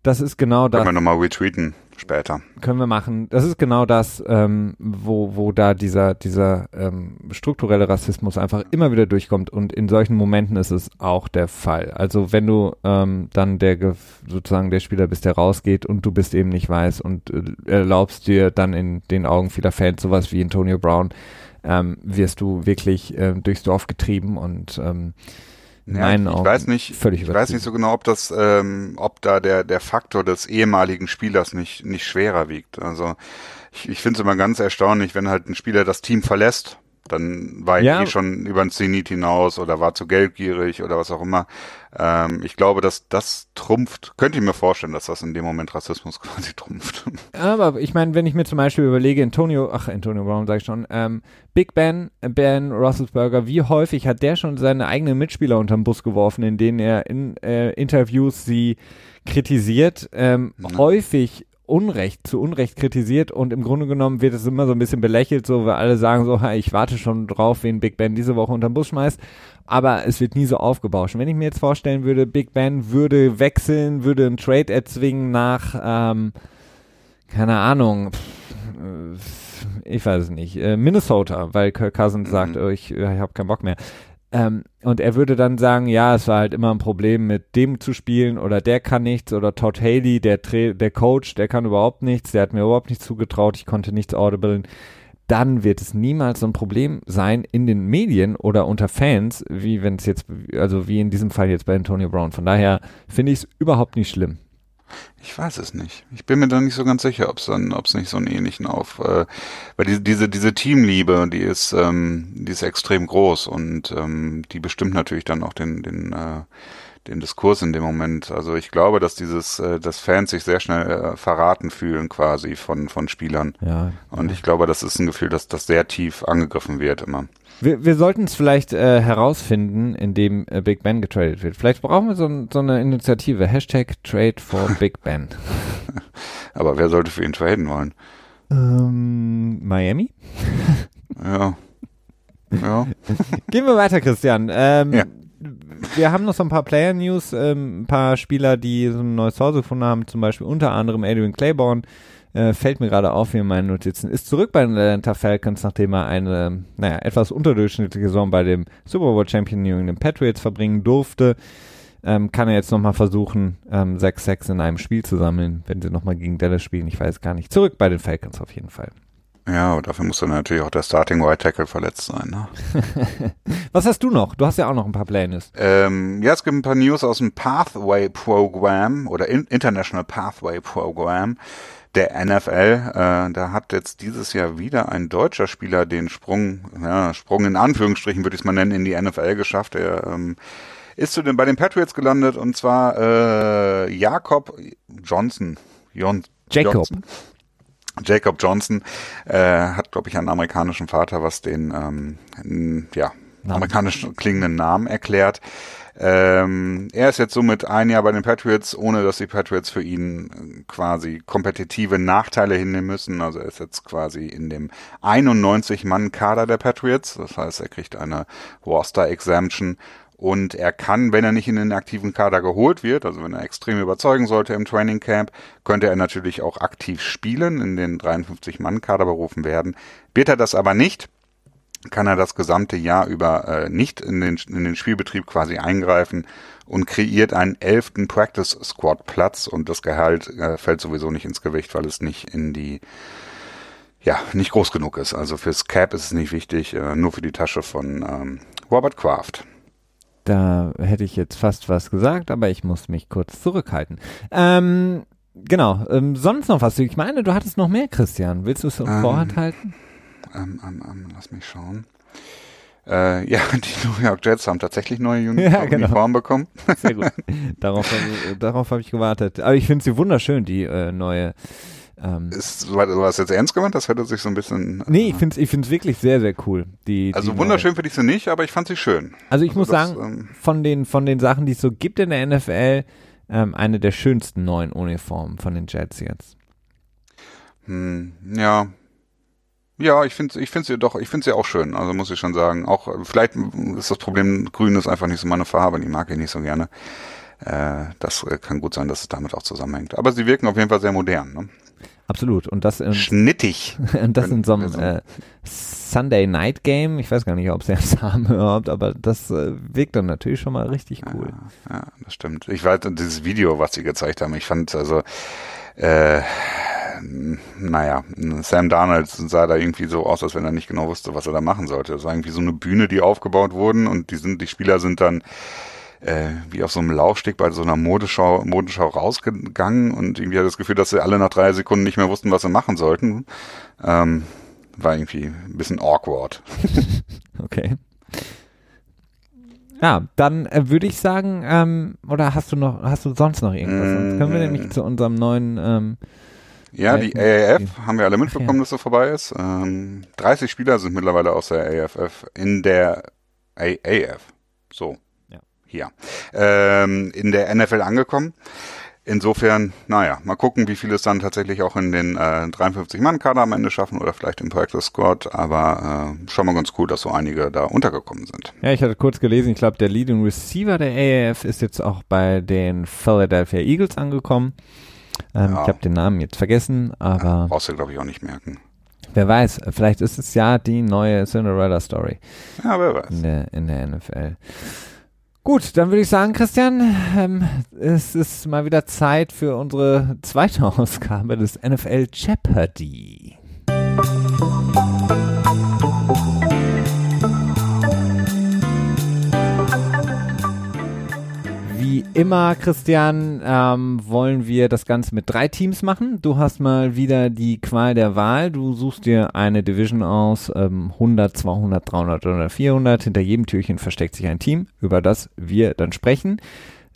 Speaker 1: Das ist genau das.
Speaker 2: Können wir nochmal retweeten später.
Speaker 1: Können wir machen. Das ist genau das, ähm, wo, wo da dieser, dieser ähm, strukturelle Rassismus einfach immer wieder durchkommt und in solchen Momenten ist es auch der Fall. Also wenn du ähm, dann der sozusagen der Spieler bist, der rausgeht und du bist eben nicht weiß und äh, erlaubst dir dann in den Augen vieler Fans sowas wie Antonio Brown, ähm, wirst du wirklich äh, durchs Dorf getrieben und ähm,
Speaker 2: ja, ich Augen weiß nicht, völlig ich weiß nicht so genau, ob das, ähm, ob da der der Faktor des ehemaligen Spielers nicht nicht schwerer wiegt. Also ich, ich finde es immer ganz erstaunlich, wenn halt ein Spieler das Team verlässt dann war ja. ich schon über den Zenit hinaus oder war zu geldgierig oder was auch immer. Ähm, ich glaube, dass das trumpft, könnte ich mir vorstellen, dass das in dem Moment Rassismus <laughs> quasi trumpft.
Speaker 1: Aber ich meine, wenn ich mir zum Beispiel überlege, Antonio, ach, Antonio Brown sage ich schon, ähm, Big Ben, Ben Roethlisberger, wie häufig hat der schon seine eigenen Mitspieler unterm Bus geworfen, in denen er in äh, Interviews sie kritisiert, ähm, mhm. häufig Unrecht, zu Unrecht kritisiert und im Grunde genommen wird es immer so ein bisschen belächelt, so weil alle sagen so, ich warte schon drauf, wen Big Ben diese Woche unterm Bus schmeißt, aber es wird nie so aufgebauscht. Wenn ich mir jetzt vorstellen würde, Big Ben würde wechseln, würde einen Trade erzwingen nach, ähm, keine Ahnung, pff, ich weiß es nicht, äh, Minnesota, weil Kirk Cousins mhm. sagt, oh, ich, ich habe keinen Bock mehr. Ähm, und er würde dann sagen, ja, es war halt immer ein Problem mit dem zu spielen oder der kann nichts oder Todd Haley, der, Tra der Coach, der kann überhaupt nichts, der hat mir überhaupt nichts zugetraut, ich konnte nichts audiblen. Dann wird es niemals so ein Problem sein in den Medien oder unter Fans, wie wenn es jetzt, also wie in diesem Fall jetzt bei Antonio Brown. Von daher finde ich es überhaupt nicht schlimm.
Speaker 2: Ich weiß es nicht. Ich bin mir da nicht so ganz sicher, ob es dann, ob es nicht so einen ähnlichen auf, äh, weil diese diese diese Teamliebe, die ist, ähm, die ist extrem groß und ähm, die bestimmt natürlich dann auch den den äh, den Diskurs in dem Moment. Also ich glaube, dass dieses, äh, dass Fans sich sehr schnell äh, verraten fühlen quasi von von Spielern. Ja. Und ich glaube, das ist ein Gefühl, dass das sehr tief angegriffen wird immer.
Speaker 1: Wir, wir sollten es vielleicht äh, herausfinden, indem äh, Big Ben getradet wird. Vielleicht brauchen wir so, so eine Initiative. Hashtag Trade for <laughs> Big Ben. <laughs>
Speaker 2: Aber wer sollte für ihn traden wollen?
Speaker 1: Ähm, Miami? <laughs>
Speaker 2: ja. Ja.
Speaker 1: Gehen wir weiter, Christian. Ähm, ja. Wir haben noch so ein paar Player-News, ähm, ein paar Spieler, die so ein neues Zuhause gefunden haben, zum Beispiel unter anderem Adrian Claiborne, äh, fällt mir gerade auf hier in meinen Notizen, ist zurück bei den Atlanta Falcons, nachdem er eine, naja, etwas unterdurchschnittliche Saison bei dem Super Bowl Champion New England Patriots verbringen durfte. Ähm, kann er jetzt nochmal versuchen, ähm, 6-6 in einem Spiel zu sammeln, wenn sie nochmal gegen Dallas spielen. Ich weiß gar nicht. Zurück bei den Falcons auf jeden Fall.
Speaker 2: Ja, aber dafür muss dann natürlich auch der Starting White Tackle verletzt sein. Ne? <laughs>
Speaker 1: Was hast du noch? Du hast ja auch noch ein paar Pläne.
Speaker 2: Ähm, ja, es gibt ein paar News aus dem Pathway Program oder International Pathway Program der NFL. Äh, da hat jetzt dieses Jahr wieder ein deutscher Spieler den Sprung, ja, Sprung in Anführungsstrichen würde ich es mal nennen, in die NFL geschafft. Er ähm, ist zu den, bei den Patriots gelandet und zwar äh, Jakob Johnson. Jon
Speaker 1: Jacob.
Speaker 2: Johnson. Jacob Johnson äh, hat, glaube ich, einen amerikanischen Vater, was den ähm, ja, amerikanisch klingenden Namen erklärt. Ähm, er ist jetzt somit ein Jahr bei den Patriots, ohne dass die Patriots für ihn äh, quasi kompetitive Nachteile hinnehmen müssen. Also er ist jetzt quasi in dem 91-Mann-Kader der Patriots. Das heißt, er kriegt eine Roster-Exemption und er kann, wenn er nicht in den aktiven Kader geholt wird, also wenn er extrem überzeugen sollte im Training Camp, könnte er natürlich auch aktiv spielen, in den 53-Mann-Kader berufen werden. Wird er das aber nicht, kann er das gesamte Jahr über äh, nicht in den, in den Spielbetrieb quasi eingreifen und kreiert einen elften Practice Squad Platz und das Gehalt äh, fällt sowieso nicht ins Gewicht, weil es nicht in die ja, nicht groß genug ist. Also fürs Cap ist es nicht wichtig, äh, nur für die Tasche von ähm, Robert Kraft.
Speaker 1: Da hätte ich jetzt fast was gesagt, aber ich muss mich kurz zurückhalten. Ähm, genau, ähm, sonst noch was? Ich meine, du hattest noch mehr, Christian. Willst du es ähm, vorhalten?
Speaker 2: ähm, ähm, ähm, lass mich schauen. Äh, ja, <laughs> die New York Jets haben tatsächlich neue Uni <laughs> ja, genau. Uniformen bekommen. <laughs>
Speaker 1: Sehr gut. Darauf, darauf habe ich gewartet. Aber ich finde sie wunderschön, die äh, neue.
Speaker 2: Ähm, ist, war, war das jetzt ernst gemeint? Das hätte sich so ein bisschen.
Speaker 1: Äh, nee, ich finde es ich find's wirklich sehr, sehr cool. Die,
Speaker 2: also die wunderschön finde ich sie nicht, aber ich fand sie schön.
Speaker 1: Also ich also muss das, sagen, ähm, von, den, von den Sachen, die es so gibt in der NFL, ähm, eine der schönsten neuen Uniformen von den Jets jetzt.
Speaker 2: Hm, ja, ja, ich finde ich finde sie doch, ich finde sie auch schön. Also muss ich schon sagen. Auch vielleicht ist das Problem, Grün ist einfach nicht so meine Farbe, die mag ich nicht so gerne. Äh, das kann gut sein, dass es damit auch zusammenhängt. Aber sie wirken auf jeden Fall sehr modern. Ne?
Speaker 1: Absolut. Und das in,
Speaker 2: schnittig. <laughs>
Speaker 1: Und das in so einem äh, Sunday Night Game. Ich weiß gar nicht, ob sie das haben überhaupt, aber das äh, wirkt dann natürlich schon mal richtig cool.
Speaker 2: Ja, ja, das stimmt. Ich weiß dieses Video, was sie gezeigt haben. Ich fand also äh, naja, Sam Darnold sah da irgendwie so aus, als wenn er nicht genau wusste, was er da machen sollte. Das war irgendwie so eine Bühne, die aufgebaut wurden und die sind, die Spieler sind dann äh, wie auf so einem Laufsteg bei so einer Modeschau, Modenschau rausgegangen und irgendwie hat das Gefühl, dass sie alle nach drei Sekunden nicht mehr wussten, was sie machen sollten. Ähm, war irgendwie ein bisschen awkward. <laughs>
Speaker 1: okay. Ja, dann äh, würde ich sagen, ähm, oder hast du noch, hast du sonst noch irgendwas? Mm, sonst können wir nämlich zu unserem neuen ähm,
Speaker 2: ja, die AAF haben wir alle mitbekommen, <laughs> dass so vorbei ist. Ähm, 30 Spieler sind mittlerweile aus der AFF in der AAF. So. Ja. Hier. Ähm, in der NFL angekommen. Insofern, naja, mal gucken, wie viele es dann tatsächlich auch in den äh, 53-Mann-Kader am Ende schaffen oder vielleicht im Practice Squad, aber äh, schon mal ganz cool, dass so einige da untergekommen sind.
Speaker 1: Ja, ich hatte kurz gelesen, ich glaube, der Leading Receiver der AAF ist jetzt auch bei den Philadelphia Eagles angekommen. Ähm, ja. Ich habe den Namen jetzt vergessen, aber. Ja,
Speaker 2: brauchst du, glaube ich, auch nicht merken.
Speaker 1: Wer weiß, vielleicht ist es ja die neue Cinderella-Story.
Speaker 2: Ja, wer weiß.
Speaker 1: In der, in der NFL. Gut, dann würde ich sagen, Christian, ähm, es ist mal wieder Zeit für unsere zweite <laughs> Ausgabe des NFL Jeopardy. Wie immer, Christian, ähm, wollen wir das Ganze mit drei Teams machen. Du hast mal wieder die Qual der Wahl. Du suchst dir eine Division aus, ähm, 100, 200, 300 oder 400. Hinter jedem Türchen versteckt sich ein Team, über das wir dann sprechen.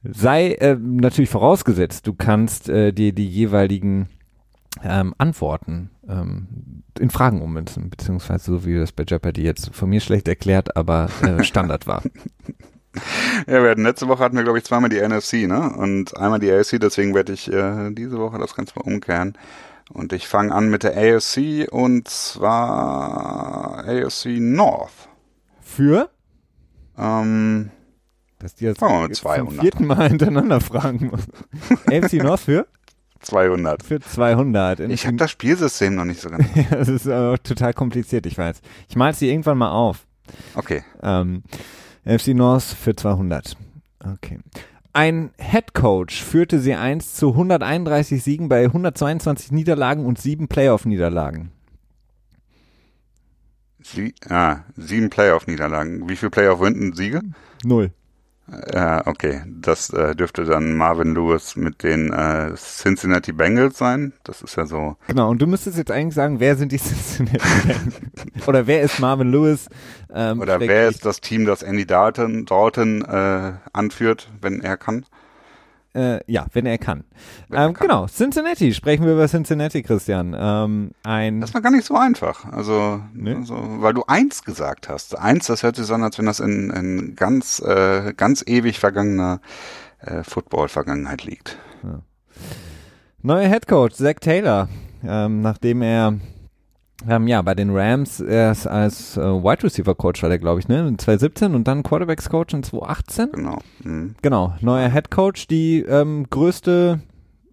Speaker 1: Sei äh, natürlich vorausgesetzt, du kannst äh, dir die jeweiligen ähm, Antworten ähm, in Fragen ummünzen, beziehungsweise so wie das bei Jeopardy jetzt von mir schlecht erklärt, aber äh, Standard war. <laughs> <laughs>
Speaker 2: Ja, wir hatten letzte Woche hatten wir, glaube ich, zweimal die NFC, ne? Und einmal die AFC, deswegen werde ich äh, diese Woche das Ganze mal umkehren. Und ich fange an mit der AFC und zwar AFC North.
Speaker 1: Für?
Speaker 2: Ähm,
Speaker 1: Dass die jetzt,
Speaker 2: Fangen wir mit
Speaker 1: jetzt
Speaker 2: 200
Speaker 1: zum vierten Mal <laughs> hintereinander fragen muss. <laughs> AFC North für?
Speaker 2: 200.
Speaker 1: Für 200.
Speaker 2: Ich habe das Spielsystem noch nicht so
Speaker 1: ja, das ist äh, total kompliziert, ich weiß. Ich mal sie irgendwann mal auf.
Speaker 2: Okay.
Speaker 1: Ähm, FC North für 200. Okay. Ein Head Coach führte sie einst zu 131 Siegen bei 122 Niederlagen und sieben Playoff-Niederlagen.
Speaker 2: Sie, ah, sieben Playoff-Niederlagen. Wie viel Playoff-Winden-Siege?
Speaker 1: Null.
Speaker 2: Ja, okay. Das äh, dürfte dann Marvin Lewis mit den äh, Cincinnati Bengals sein. Das ist ja so.
Speaker 1: Genau, und du müsstest jetzt eigentlich sagen, wer sind die <laughs> Cincinnati Bengals? Oder wer ist Marvin Lewis? Ähm,
Speaker 2: Oder wer ist das Team, das Andy Dalton, Dalton äh, anführt, wenn er kann?
Speaker 1: Äh, ja, wenn er kann.
Speaker 2: Wenn er
Speaker 1: ähm,
Speaker 2: kann.
Speaker 1: Genau, Cincinnati. Sprechen wir über Cincinnati, Christian. Ähm, ein
Speaker 2: Das war gar nicht so einfach. Also,
Speaker 1: Nee.
Speaker 2: also weil du eins gesagt hast. Eins, das hört sich so an, als wenn das in, in ganz, äh, ganz ewig vergangener äh, Football-Vergangenheit liegt.
Speaker 1: neuer Head Coach, Zach Taylor. Ähm, nachdem er ähm, ja bei den Rams erst als äh, Wide Receiver Coach war, der glaube ich, ne, in 2017 und dann Quarterbacks Coach in 2018.
Speaker 2: Genau. Mhm.
Speaker 1: Genau, neuer Head Coach, die ähm, größte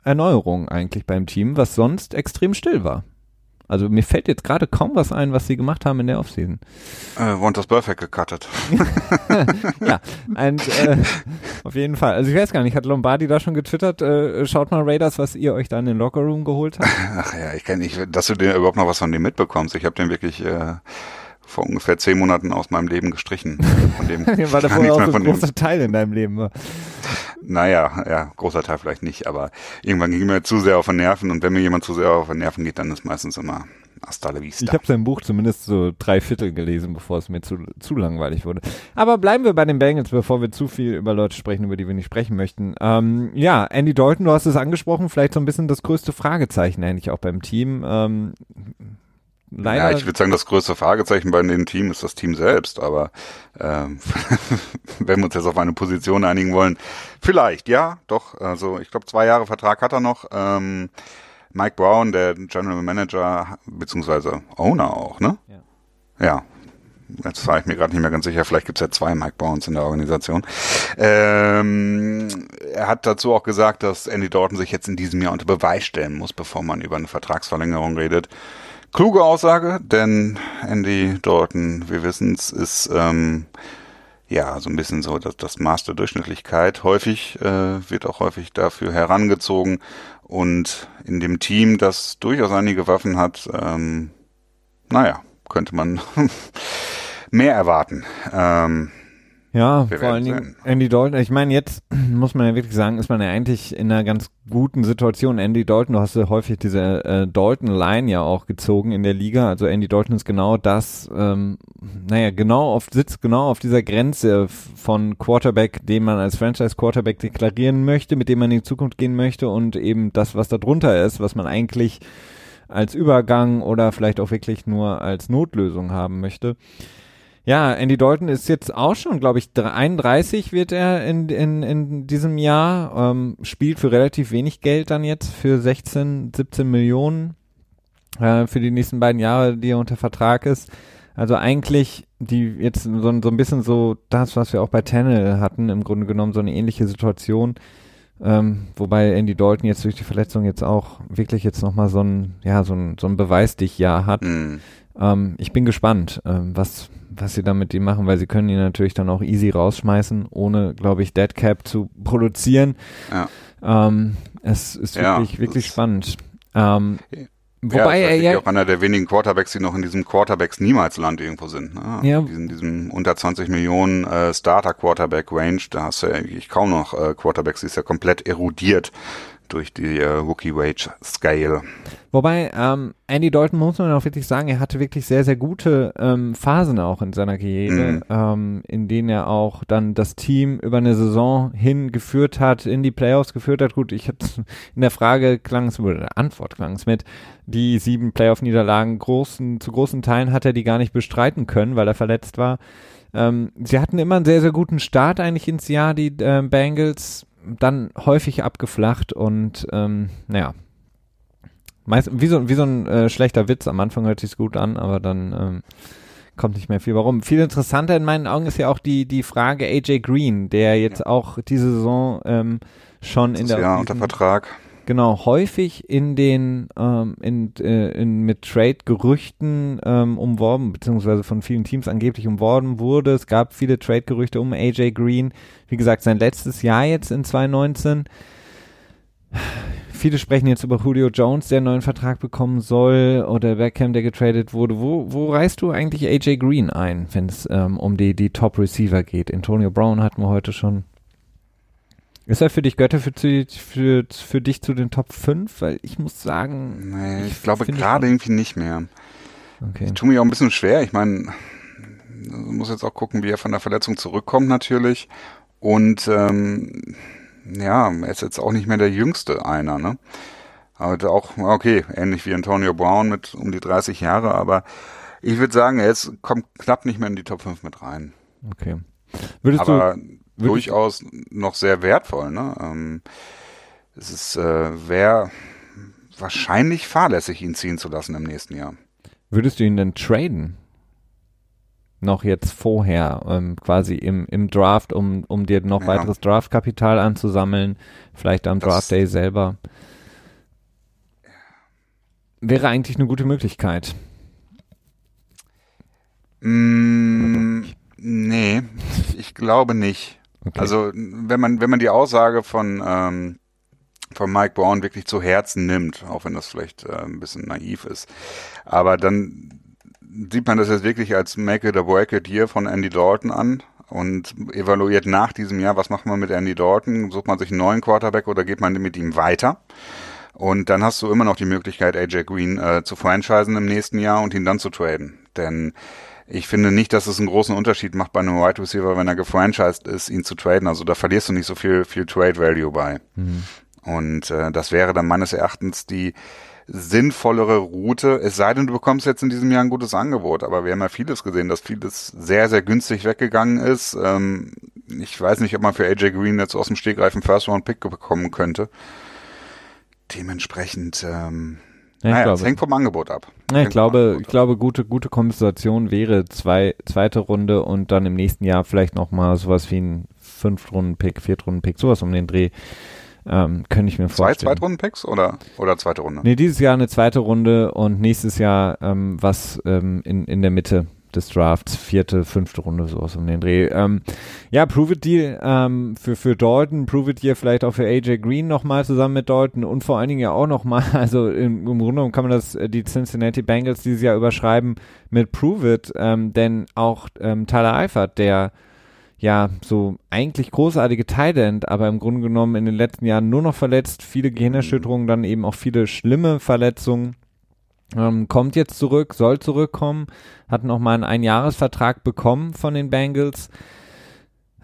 Speaker 1: Erneuerung eigentlich beim Team, was sonst extrem still war. Also mir fällt jetzt gerade kaum was ein, was sie gemacht haben in der Offseason.
Speaker 2: Äh, Wonders Perfect gecuttet. <laughs>
Speaker 1: ja, und, äh, auf jeden Fall. Also ich weiß gar nicht, hat Lombardi da schon getwittert, äh, schaut mal Raiders, was ihr euch da in den Lockerroom geholt habt? <laughs>
Speaker 2: Ach ja, ich kenne nicht, dass du dir überhaupt noch was von dem mitbekommst. Ich habe den wirklich äh, vor ungefähr zehn Monaten aus meinem Leben gestrichen. Von dem
Speaker 1: War da
Speaker 2: gar
Speaker 1: vorher
Speaker 2: nichts
Speaker 1: auch so ein großer Teil in deinem Leben. war.
Speaker 2: Naja, ja, großer Teil vielleicht nicht, aber irgendwann ging mir zu sehr auf den Nerven und wenn mir jemand zu sehr auf den Nerven geht, dann ist meistens immer hasta la vista.
Speaker 1: Ich habe sein Buch zumindest so drei Viertel gelesen, bevor es mir zu, zu langweilig wurde. Aber bleiben wir bei den Bengals, bevor wir zu viel über Leute sprechen, über die wir nicht sprechen möchten. Ähm, ja, Andy Dalton, du hast es angesprochen, vielleicht so ein bisschen das größte Fragezeichen eigentlich auch beim Team. Ähm, leider.
Speaker 2: Ja, ich würde sagen, das größte Fragezeichen bei dem Team ist das Team selbst, aber ähm, <laughs> wenn wir uns jetzt auf eine Position einigen wollen, vielleicht, ja, doch. Also ich glaube, zwei Jahre Vertrag hat er noch. Ähm, Mike Brown, der General Manager, beziehungsweise Owner auch, ne?
Speaker 1: Ja.
Speaker 2: Ja. Jetzt war ich mir gerade nicht mehr ganz sicher, vielleicht gibt es ja zwei Mike Browns in der Organisation. Ähm, er hat dazu auch gesagt, dass Andy Dalton sich jetzt in diesem Jahr unter Beweis stellen muss, bevor man über eine Vertragsverlängerung redet. Kluge Aussage, denn Andy Dalton, wir wissen es, ist ähm, ja so ein bisschen so das, das Maß der Durchschnittlichkeit. Häufig äh, wird auch häufig dafür herangezogen und in dem Team, das durchaus einige Waffen hat, ähm, naja, könnte man <laughs> mehr erwarten. Ähm,
Speaker 1: Ja,
Speaker 2: Wir
Speaker 1: vor allen Dingen Andy Dalton. Ich meine, jetzt <clears throat> muss man ja wirklich sagen, ist man ja eigentlich in einer ganz guten Situation. Andy Dalton, du hast ja häufig diese äh, Dalton-Line ja auch gezogen in der Liga. Also Andy Dalton ist genau das, ähm, naja, genau auf, sitzt genau auf dieser Grenze von Quarterback, den man als Franchise-Quarterback deklarieren möchte, mit dem man in die Zukunft gehen möchte und eben das, was da drunter ist, was man eigentlich als Übergang oder vielleicht auch wirklich nur als Notlösung haben möchte. Ja, Andy Dalton ist jetzt auch schon, glaube ich, 31 wird er in, in, in diesem Jahr, ähm, spielt für relativ wenig Geld dann jetzt, für 16, 17 Millionen äh, für die nächsten beiden Jahre, die er unter Vertrag ist. Also eigentlich die jetzt so, so ein bisschen so das, was wir auch bei Tannel hatten, im Grunde genommen so eine ähnliche Situation. Ähm, wobei Andy Dalton jetzt durch die Verletzung jetzt auch wirklich jetzt nochmal so ein, ja, so ein, so ein Beweis dich Jahr hat. Mhm. Ähm, ich bin gespannt, ähm, was, was sie da mit ihm machen, weil sie können ihn natürlich dann auch easy rausschmeißen, ohne, glaube ich, Deadcap zu produzieren. Ja. Ähm, es ist wirklich, ja, wirklich spannend. Ähm,
Speaker 2: Wobei ja, er ja auch einer der wenigen Quarterbacks, die noch in diesem Quarterbacks niemals Land irgendwo sind. Ne? Ja. In diesem unter 20 Millionen äh, Starter Quarterback Range, da hast du ja eigentlich kaum noch äh, Quarterbacks, die ist ja komplett erodiert durch die äh, Rookie Wage Scale.
Speaker 1: Wobei ähm, Andy Dalton muss man auch wirklich sagen, er hatte wirklich sehr, sehr gute ähm, Phasen auch in seiner Karriere, mhm. ähm, in denen er auch dann das Team über eine Saison hingeführt hat, in die Playoffs geführt hat. Gut, ich hatte in der Frage klang es, oder der Antwort klang es mit, die sieben Playoff-Niederlagen großen, zu großen Teilen hat er die gar nicht bestreiten können, weil er verletzt war. Ähm, sie hatten immer einen sehr, sehr guten Start eigentlich ins Jahr, die äh, Bengals dann häufig abgeflacht und ähm, naja, meist, wie so, wie so ein äh, schlechter Witz. Am Anfang hört sich's gut an, aber dann ähm, kommt nicht mehr viel. Warum? Viel interessanter in meinen Augen ist ja auch die, die Frage AJ Green, der jetzt ja. auch diese Saison ähm, schon das in der
Speaker 2: ja unter Vertrag
Speaker 1: genau häufig in den ähm, in, äh, in mit Trade-Gerüchten ähm, umworben beziehungsweise von vielen Teams angeblich umworben wurde. Es gab viele Trade-Gerüchte um AJ Green. Wie gesagt, sein letztes Jahr jetzt in 2019. Viele sprechen jetzt über Julio Jones, der einen neuen Vertrag bekommen soll, oder Beckham, der getradet wurde. Wo, wo reißt du eigentlich AJ Green ein, wenn es ähm, um die, die Top-Receiver geht? Antonio Brown hatten wir heute schon. Ist er für dich Götter für, für, für dich zu den Top 5? Weil ich muss sagen.
Speaker 2: Nee, ich, ich glaube gerade irgendwie nicht mehr. Okay. Ich tue mir auch ein bisschen schwer. Ich meine, muss jetzt auch gucken, wie er von der Verletzung zurückkommt natürlich. Und ähm, ja, er ist jetzt auch nicht mehr der jüngste einer, ne? Aber auch, okay, ähnlich wie Antonio Brown mit um die 30 Jahre, aber ich würde sagen, er ist, kommt knapp nicht mehr in die Top 5 mit rein.
Speaker 1: Okay.
Speaker 2: Würdest aber du durchaus noch sehr wertvoll. Ne? Ähm, es ist äh, wäre wahrscheinlich fahrlässig, ihn ziehen zu lassen im nächsten Jahr.
Speaker 1: Würdest du ihn denn traden? Noch jetzt vorher, ähm, quasi im, im Draft, um, um dir noch ja. weiteres Draftkapital anzusammeln, vielleicht am das Draft Day selber. Wäre eigentlich eine gute Möglichkeit.
Speaker 2: Mm, nee, ich glaube nicht. Okay. Also wenn man wenn man die Aussage von ähm, von Mike Brown wirklich zu Herzen nimmt, auch wenn das vielleicht äh, ein bisschen naiv ist, aber dann sieht man das jetzt wirklich als Make it or break it hier von Andy Dalton an und evaluiert nach diesem Jahr, was macht man mit Andy Dalton, sucht man sich einen neuen Quarterback oder geht man mit ihm weiter? Und dann hast du immer noch die Möglichkeit, AJ Green äh, zu franchisen im nächsten Jahr und ihn dann zu traden. Denn ich finde nicht, dass es einen großen Unterschied macht bei einem Wide Receiver, wenn er gefranchised ist, ihn zu traden. Also da verlierst du nicht so viel, viel Trade Value bei. Mhm. Und äh, das wäre dann meines Erachtens die sinnvollere Route, es sei denn, du bekommst jetzt in diesem Jahr ein gutes Angebot. Aber wir haben ja vieles gesehen, dass vieles sehr, sehr günstig weggegangen ist. Ähm, ich weiß nicht, ob man für AJ Green jetzt aus dem Stegreifen First Round Pick bekommen könnte. Dementsprechend ähm, ja, naja, glaube, es hängt vom Angebot ab.
Speaker 1: Ja, ich glaube, ich glaube, gute, gute Kompensation wäre zwei, zweite Runde und dann im nächsten Jahr vielleicht nochmal sowas wie ein Fünftrunden-Pick, Viertrunden-Pick, sowas um den Dreh. Ähm, könnte ich mir vorstellen.
Speaker 2: Zwei Zweitrunden-Picks oder, oder zweite Runde?
Speaker 1: Nee, dieses Jahr eine zweite Runde und nächstes Jahr ähm, was ähm, in, in der Mitte des Drafts, vierte, fünfte Runde, sowas um den Dreh. Ähm, ja, Prove It Deal ähm, für, für Dalton, Prove It Deal vielleicht auch für AJ Green nochmal zusammen mit Dalton und vor allen Dingen ja auch nochmal, <laughs> also im, im Grunde genommen kann man das, äh, die Cincinnati Bengals dieses Jahr überschreiben mit Prove It, ähm, denn auch ähm, Tyler Eifert, der ja, so eigentlich großartige Tight aber im Grunde genommen in den letzten Jahren nur noch verletzt, viele Gehirnerschütterungen, dann eben auch viele schlimme Verletzungen ähm, kommt jetzt zurück, soll zurückkommen, hat noch mal einen Einjahresvertrag bekommen von den Bengals,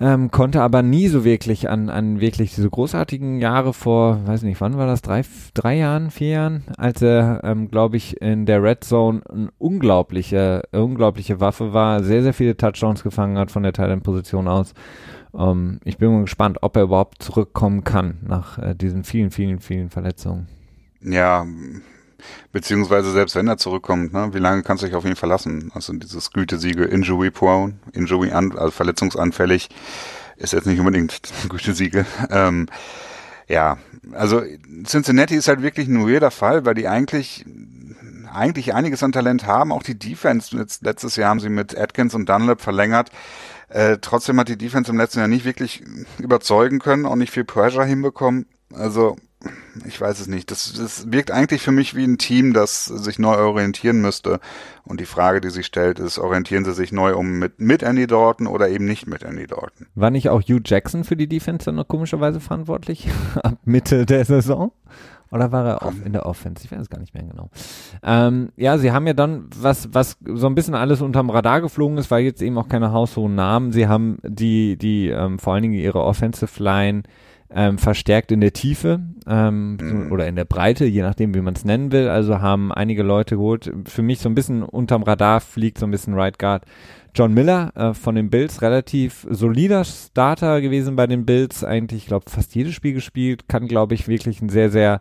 Speaker 1: ähm, konnte aber nie so wirklich an, an wirklich diese großartigen Jahre vor, weiß nicht, wann war das, drei, drei Jahren, vier Jahren, als er, ähm, glaube ich, in der Red Zone eine unglaubliche, unglaubliche Waffe war, sehr, sehr viele Touchdowns gefangen hat von der Thailand-Position aus. Ähm, ich bin mal gespannt, ob er überhaupt zurückkommen kann nach äh, diesen vielen, vielen, vielen Verletzungen.
Speaker 2: Ja, Beziehungsweise selbst wenn er zurückkommt, ne, wie lange kannst du dich auf ihn verlassen? Also dieses Gütesiegel Injury Prone, Injury an, also verletzungsanfällig, ist jetzt nicht unbedingt ein <laughs> Gütesiegel. Ähm, Ja, also Cincinnati ist halt wirklich ein weirder Fall, weil die eigentlich eigentlich einiges an Talent haben. Auch die Defense, jetzt, letztes Jahr haben sie mit Atkins und Dunlap verlängert. Äh, trotzdem hat die Defense im letzten Jahr nicht wirklich überzeugen können, auch nicht viel Pressure hinbekommen. Also ich weiß es nicht. Das, das wirkt eigentlich für mich wie ein Team, das sich neu orientieren müsste. Und die Frage, die sich stellt, ist, orientieren sie sich neu um mit, mit Andy Dalton oder eben nicht mit Andy Dalton?
Speaker 1: War nicht auch Hugh Jackson für die Defense dann noch komischerweise verantwortlich? <laughs> Ab Mitte der Saison? Oder war er in der Offense? Ich weiß es gar nicht mehr genau. Ähm, ja, sie haben ja dann, was, was so ein bisschen alles unterm Radar geflogen ist, weil jetzt eben auch keine haushohen Namen. Sie haben die, die, ähm, vor allen Dingen ihre Offensive Line ähm, verstärkt in der Tiefe ähm, mhm. oder in der Breite, je nachdem, wie man es nennen will. Also haben einige Leute geholt. Für mich so ein bisschen unterm Radar fliegt so ein bisschen Right Guard. John Miller äh, von den Bills, relativ solider Starter gewesen bei den Bills, eigentlich, ich glaube, fast jedes Spiel gespielt, kann, glaube ich, wirklich ein sehr, sehr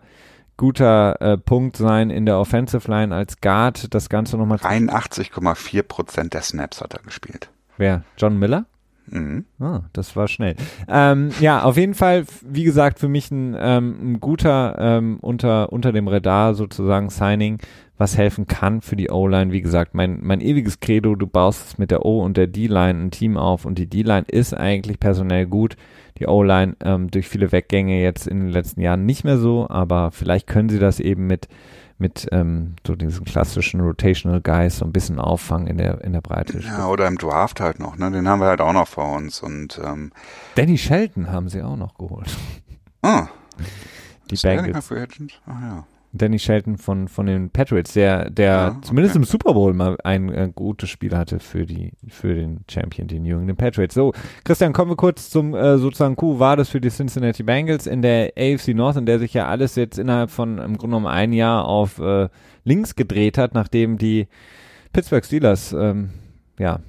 Speaker 1: guter äh, Punkt sein in der Offensive Line als Guard. Das Ganze nochmal.
Speaker 2: 81,4 Prozent der Snaps hat er gespielt.
Speaker 1: Wer? John Miller? Mhm. Ah, das war schnell. Ähm, ja, auf jeden Fall, wie gesagt, für mich ein, ähm, ein guter ähm, unter, unter dem Radar sozusagen Signing, was helfen kann für die O-Line. Wie gesagt, mein, mein ewiges Credo, du baust mit der O und der D-Line ein Team auf und die D-Line ist eigentlich personell gut. Die O-Line ähm, durch viele Weggänge jetzt in den letzten Jahren nicht mehr so, aber vielleicht können sie das eben mit mit ähm, so diesen klassischen Rotational Guys so ein bisschen auffangen in der in der Breite.
Speaker 2: Ja, oder im Draft halt noch, ne? Den haben wir halt auch noch vor uns und ähm,
Speaker 1: Danny Shelton haben sie auch noch geholt.
Speaker 2: Ah.
Speaker 1: Die Bengals. Ach ja. Danny Shelton von, von den Patriots, der, der ja, zumindest okay. im Super Bowl mal ein äh, gutes Spiel hatte für die, für den Champion, den New England Patriots. So, Christian, kommen wir kurz zum äh, sozusagen Coup. War das für die Cincinnati Bengals in der AFC North, in der sich ja alles jetzt innerhalb von im Grunde genommen ein Jahr auf äh, links gedreht hat, nachdem die Pittsburgh Steelers, ähm, ja,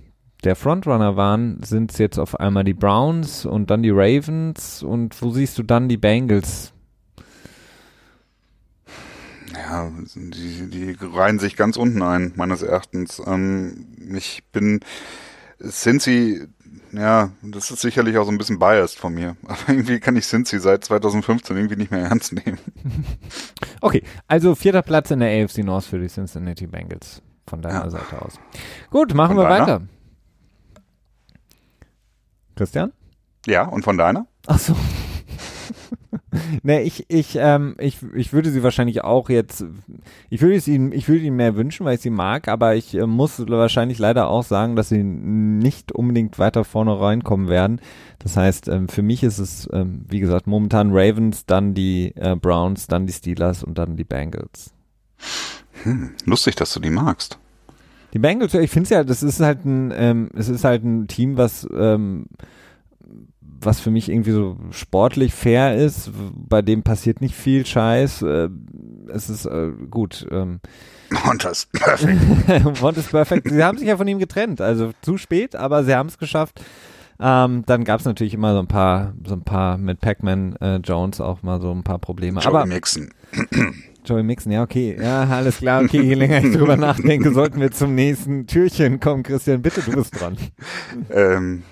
Speaker 1: der Frontrunner waren, sind es jetzt auf einmal die Browns und dann die Ravens und wo siehst du dann die Bengals?
Speaker 2: Ja, die, die reihen sich ganz unten ein, meines Erachtens. Ähm, ich bin Cincy, ja, das ist sicherlich auch so ein bisschen biased von mir. <laughs> Aber irgendwie kann ich Cincy seit 2015 irgendwie nicht mehr ernst nehmen. <laughs>
Speaker 1: Okay, also vierter Platz in der AFC North für die Cincinnati Bengals von deiner ja. Seite aus. Gut, machen von wir deiner? weiter. Christian?
Speaker 2: Ja, und von deiner?
Speaker 1: Ach so. Ne, ich, ich, ähm, ich, ich würde sie wahrscheinlich auch jetzt, ich würde ihnen, ich würde ihnen mehr wünschen, weil ich sie mag, aber ich äh, muss wahrscheinlich leider auch sagen, dass sie nicht unbedingt weiter vorne reinkommen werden. Das heißt, ähm, für mich ist es, ähm, wie gesagt, momentan Ravens, dann die äh, Browns, dann die Steelers und dann die Bengals.
Speaker 2: Hm, lustig, dass du die magst.
Speaker 1: Die Bengals, ich finde es ja, das ist halt ein, ähm, es ist halt ein Team, was ähm, was für mich irgendwie so sportlich fair ist, bei dem passiert nicht viel Scheiß. Äh, es ist äh, gut. Ähm, <laughs>
Speaker 2: Montes perfekt. <laughs>
Speaker 1: Montes perfekt. Sie haben sich ja von ihm getrennt, also zu spät, aber sie haben es geschafft. Ähm, dann gab es natürlich immer so ein paar, so ein paar mit Pac-Man äh, Jones auch mal so ein paar Probleme.
Speaker 2: Joey aber, Mixon. <clears throat>
Speaker 1: Joey Mixon, ja, okay. Ja, alles klar, okay, je länger ich drüber <laughs> nachdenke, sollten wir zum nächsten Türchen kommen. Christian, bitte, du bist dran.
Speaker 2: Ähm,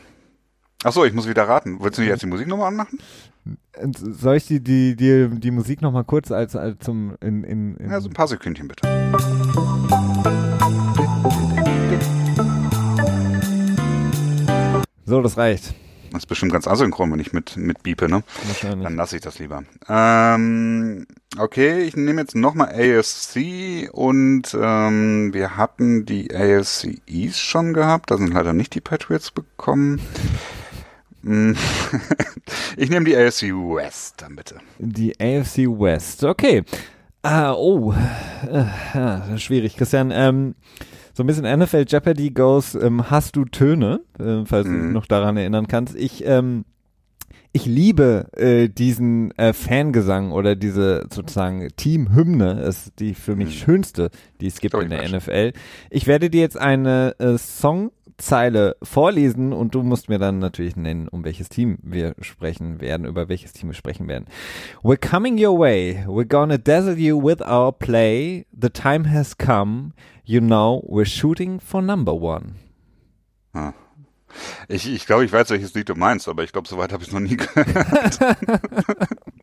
Speaker 2: Ach so, ich muss wieder raten. Willst du nicht jetzt die Musik nochmal anmachen?
Speaker 1: Soll ich die, die, die, die Musik nochmal kurz als, als zum in, in, in
Speaker 2: Ja, so ein paar Sekündchen bitte.
Speaker 1: So, das reicht.
Speaker 2: Das ist bestimmt ganz asynchron, wenn ich mit, mit biepe, ne? Wahrscheinlich. Dann lasse ich das lieber. Ähm, okay, ich nehme jetzt nochmal ASC und ähm, wir hatten die ASC East schon gehabt. Da sind leider nicht die Patriots bekommen. Hm. <laughs> ich nehme die AFC West dann bitte.
Speaker 1: Die AFC West, okay. Ah, oh, äh, schwierig, Christian. Ähm, so ein bisschen NFL Jeopardy Goes, ähm, hast du Töne, äh, falls mhm. du dich noch daran erinnern kannst. Ich, ähm, ich liebe äh, diesen äh, Fangesang oder diese sozusagen Teamhymne, ist die für mich mhm. schönste, die es gibt in der NFL. Ich werde dir jetzt eine äh, Song Zeile vorlesen und du musst mir dann natürlich nennen, um welches Team wir sprechen werden, über welches Team wir sprechen werden. We're coming your way. We're gonna dazzle you with our play. The time has come. You know, we're shooting for number one.
Speaker 2: Ah. Ich, ich glaube, ich weiß, welches Lied du meinst, aber ich glaube, soweit habe ich es noch nie gehört. <laughs> <laughs>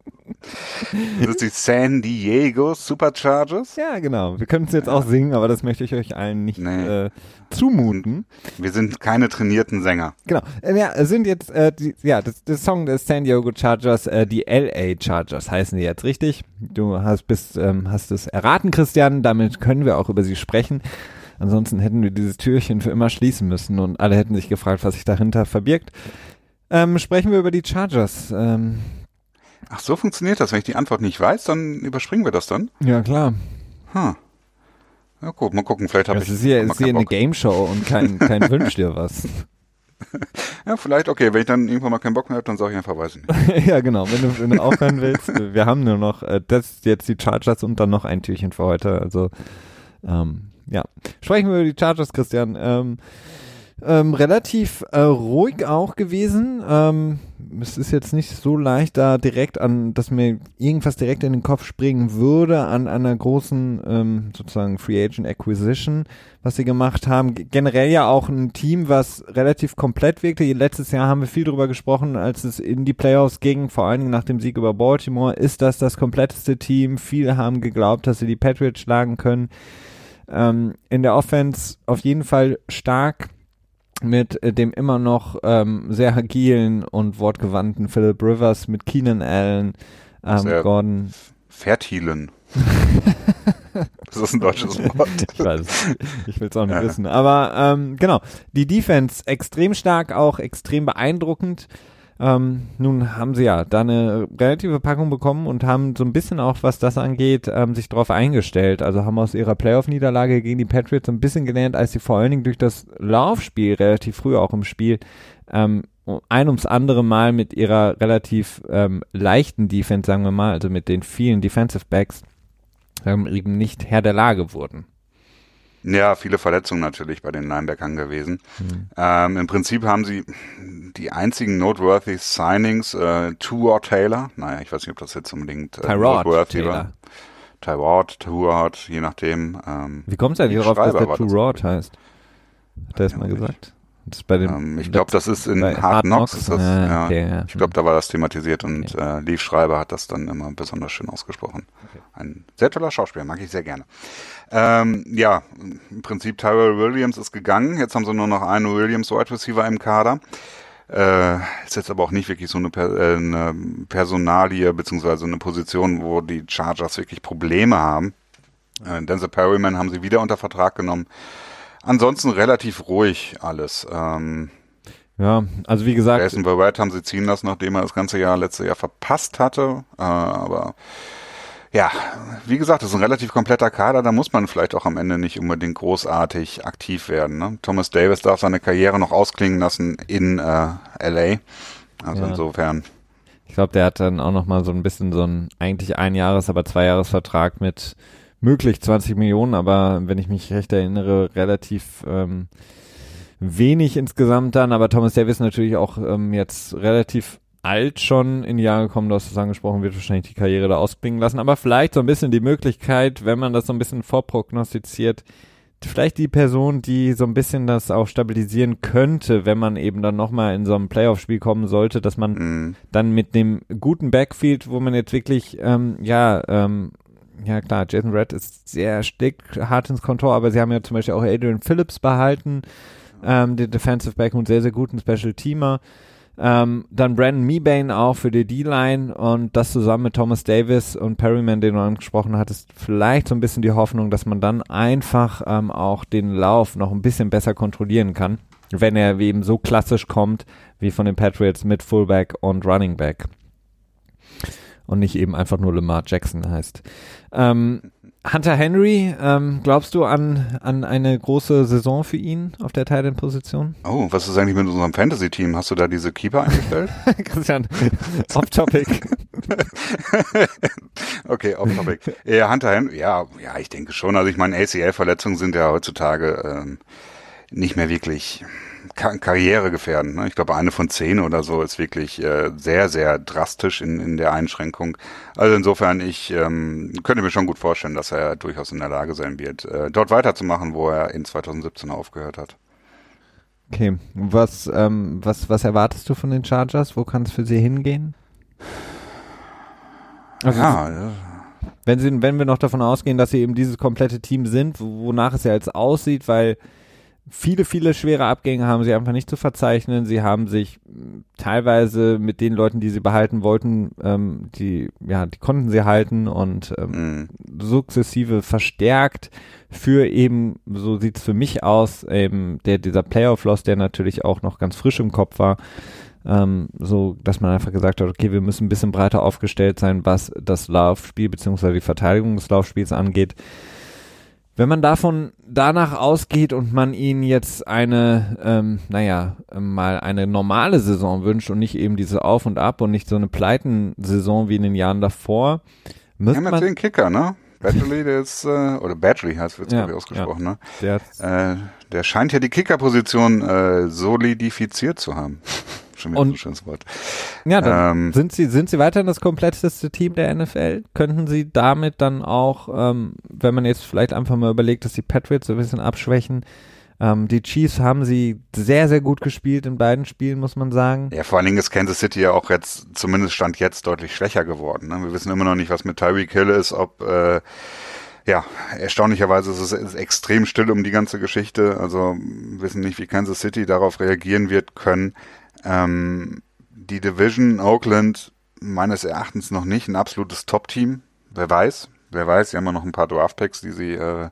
Speaker 2: Das ist die San Diego Superchargers.
Speaker 1: Ja, genau. Wir können es jetzt ja. auch singen, aber das möchte ich euch allen nicht nee. äh, zumuten.
Speaker 2: Wir sind keine trainierten Sänger.
Speaker 1: Genau. Äh, ja, sind jetzt, äh, die, ja, das, das Song des San Diego Chargers, äh, die LA Chargers heißen die jetzt richtig. Du hast, bist, ähm, hast es erraten, Christian. Damit können wir auch über sie sprechen. Ansonsten hätten wir dieses Türchen für immer schließen müssen und alle hätten sich gefragt, was sich dahinter verbirgt. Ähm, sprechen wir über die Chargers. Ähm,
Speaker 2: Ach, so funktioniert das. Wenn ich die Antwort nicht weiß, dann überspringen wir das dann?
Speaker 1: Ja, klar.
Speaker 2: Hm. Ja, gut, mal gucken, vielleicht habe ich.
Speaker 1: Das ist hier, ist hier eine Game Show und kein, <laughs> kein Wünsch dir was.
Speaker 2: Ja, vielleicht, okay, wenn ich dann irgendwann mal keinen Bock mehr habe, dann sage ich einfach, weiß ich
Speaker 1: nicht. <laughs> ja, genau, wenn du, wenn du aufhören willst, <laughs> wir haben nur noch, äh, das jetzt die Chargers und dann noch ein Türchen für heute, also, ähm, ja. Sprechen wir über die Chargers, Christian. Ähm, ähm, relativ äh, ruhig auch gewesen. Ähm, es ist jetzt nicht so leicht da direkt an, dass mir irgendwas direkt in den Kopf springen würde an einer großen ähm, sozusagen Free Agent Acquisition, was sie gemacht haben. Generell ja auch ein Team, was relativ komplett wirkte. Letztes Jahr haben wir viel darüber gesprochen, als es in die Playoffs ging, vor allen Dingen nach dem Sieg über Baltimore. Ist das das kompletteste Team? Viele haben geglaubt, dass sie die Patriots schlagen können. Ähm, in der Offense auf jeden Fall stark mit äh, dem immer noch ähm, sehr agilen und wortgewandten Philip Rivers, mit Keenan Allen, ähm, Gordon.
Speaker 2: Fertilen. <laughs> das ist ein deutsches Wort.
Speaker 1: ich weiß Ich will es auch nicht ja. wissen. Aber ähm, genau, die Defense extrem stark, auch extrem beeindruckend. Ähm, nun haben sie ja da eine relative Packung bekommen und haben so ein bisschen auch, was das angeht, ähm, sich darauf eingestellt. Also haben aus ihrer Playoff-Niederlage gegen die Patriots ein bisschen gelernt, als sie vor allen Dingen durch das Laufspiel relativ früh auch im Spiel ähm, ein ums andere Mal mit ihrer relativ ähm, leichten Defense, sagen wir mal, also mit den vielen Defensive Backs, ähm, eben nicht Herr der Lage wurden.
Speaker 2: Ja, viele Verletzungen natürlich bei den Linebackern gewesen. Mhm. Ähm, Im Prinzip haben sie die einzigen noteworthy Signings, äh, Tuor Taylor, naja, ich weiß nicht, ob das jetzt unbedingt
Speaker 1: äh, noteworthy Taylor. war.
Speaker 2: Tyrod, Tuard, je nachdem. Ähm,
Speaker 1: Wie kommt es eigentlich darauf, dass der Turod heißt? Hat er es mal gesagt?
Speaker 2: Das bei dem ähm, ich glaube, das ist in Hard, Hard Knocks. Knocks? Das, ah, okay, ja. Ich glaube, da war das thematisiert und okay. äh, Leaf Schreiber hat das dann immer besonders schön ausgesprochen. Okay. Ein sehr toller Schauspieler, mag ich sehr gerne. Ähm, ja, im Prinzip Tyrell Williams ist gegangen. Jetzt haben sie nur noch einen Williams Wide Receiver im Kader. Äh, ist jetzt aber auch nicht wirklich so eine, per äh, eine Personalie beziehungsweise eine Position, wo die Chargers wirklich Probleme haben. Äh, Denzel Perryman haben sie wieder unter Vertrag genommen. Ansonsten relativ ruhig alles. Ähm,
Speaker 1: ja, also wie gesagt.
Speaker 2: Jason Verwett haben sie ziehen lassen, nachdem er das ganze Jahr, letzte Jahr verpasst hatte. Äh, aber ja, wie gesagt, das ist ein relativ kompletter Kader, da muss man vielleicht auch am Ende nicht unbedingt großartig aktiv werden. Ne? Thomas Davis darf seine Karriere noch ausklingen lassen in äh, LA. Also ja. insofern.
Speaker 1: Ich glaube, der hat dann auch noch mal so ein bisschen so ein eigentlich ein Jahres, aber zwei Jahresvertrag mit möglich 20 Millionen, aber wenn ich mich recht erinnere, relativ ähm, wenig insgesamt dann. Aber Thomas Davis natürlich auch ähm, jetzt relativ alt schon in die Jahre gekommen, du hast es angesprochen, wird wahrscheinlich die Karriere da ausklingen lassen, aber vielleicht so ein bisschen die Möglichkeit, wenn man das so ein bisschen vorprognostiziert, vielleicht die Person, die so ein bisschen das auch stabilisieren könnte, wenn man eben dann nochmal in so einem Playoff-Spiel kommen sollte, dass man mhm. dann mit dem guten Backfield, wo man jetzt wirklich, ähm, ja, ähm, ja klar, Jason Red ist sehr stick, hart ins Kontor, aber sie haben ja zum Beispiel auch Adrian Phillips behalten, ähm, den Defensive Back und sehr, sehr guten Special Teamer. Ähm, dann Brandon Mebane auch für die D-Line und das zusammen mit Thomas Davis und Perryman, den du angesprochen hattest, vielleicht so ein bisschen die Hoffnung, dass man dann einfach ähm, auch den Lauf noch ein bisschen besser kontrollieren kann, wenn er eben so klassisch kommt wie von den Patriots mit Fullback und Running Back und nicht eben einfach nur Lamar Jackson heißt. Ähm, Hunter Henry, ähm, glaubst du an, an eine große Saison für ihn auf der Titan-Position?
Speaker 2: Oh, was ist eigentlich mit unserem Fantasy-Team? Hast du da diese Keeper eingestellt? <laughs>
Speaker 1: Christian, off-topic. <laughs>
Speaker 2: okay, off-topic. Ja, Hunter Henry, ja, ja, ich denke schon. Also ich meine, ACL-Verletzungen sind ja heutzutage ähm, nicht mehr wirklich Karriere gefährden. Ne? Ich glaube, eine von zehn oder so ist wirklich äh, sehr, sehr drastisch in, in der Einschränkung. Also insofern, ich ähm, könnte mir schon gut vorstellen, dass er durchaus in der Lage sein wird, äh, dort weiterzumachen, wo er in 2017 aufgehört hat.
Speaker 1: Okay, was, ähm, was, was erwartest du von den Chargers? Wo kann es für sie hingehen? Also ja, wenn, sie, wenn wir noch davon ausgehen, dass sie eben dieses komplette Team sind, wonach es ja jetzt aussieht, weil viele, viele schwere Abgänge haben sie einfach nicht zu verzeichnen. Sie haben sich teilweise mit den Leuten, die sie behalten wollten, ähm, die, ja, die konnten sie halten und ähm, mhm. sukzessive verstärkt für eben, so sieht's für mich aus, eben der, dieser Playoff-Loss, der natürlich auch noch ganz frisch im Kopf war. Ähm, so, dass man einfach gesagt hat, okay, wir müssen ein bisschen breiter aufgestellt sein, was das Laufspiel beziehungsweise die Verteidigung des Laufspiels angeht. Wenn man davon danach ausgeht und man ihnen jetzt eine, ähm, naja, mal eine normale Saison wünscht und nicht eben diese Auf und Ab und nicht so eine Pleiten-Saison wie in den Jahren davor,
Speaker 2: müsste man... den Kicker, ne? <laughs> Badgley, der ist, äh, oder Badgley heißt es, ja, ausgesprochen, ja. ne? Der, äh, der scheint ja die Kickerposition äh, solidifiziert zu haben. <laughs>
Speaker 1: Schon wieder und, ein schönes Wort. Ja, dann ähm, sind sie, sind sie weiterhin das kompletteste Team der NFL? Könnten sie damit dann auch, ähm, wenn man jetzt vielleicht einfach mal überlegt, dass die Patriots so ein bisschen abschwächen, ähm, die Chiefs haben sie sehr, sehr gut gespielt in beiden Spielen, muss man sagen.
Speaker 2: Ja, vor allen Dingen ist Kansas City ja auch jetzt, zumindest Stand jetzt, deutlich schwächer geworden. Ne? Wir wissen immer noch nicht, was mit Tyreek Hill ist, ob äh, ja, erstaunlicherweise ist es extrem still um die ganze Geschichte. Also wissen nicht, wie Kansas City darauf reagieren wird können. Ähm, die Division Oakland meines Erachtens noch nicht ein absolutes Top-Team. Wer weiß, wer weiß, sie haben ja noch ein paar Draft-Picks, die sie äh,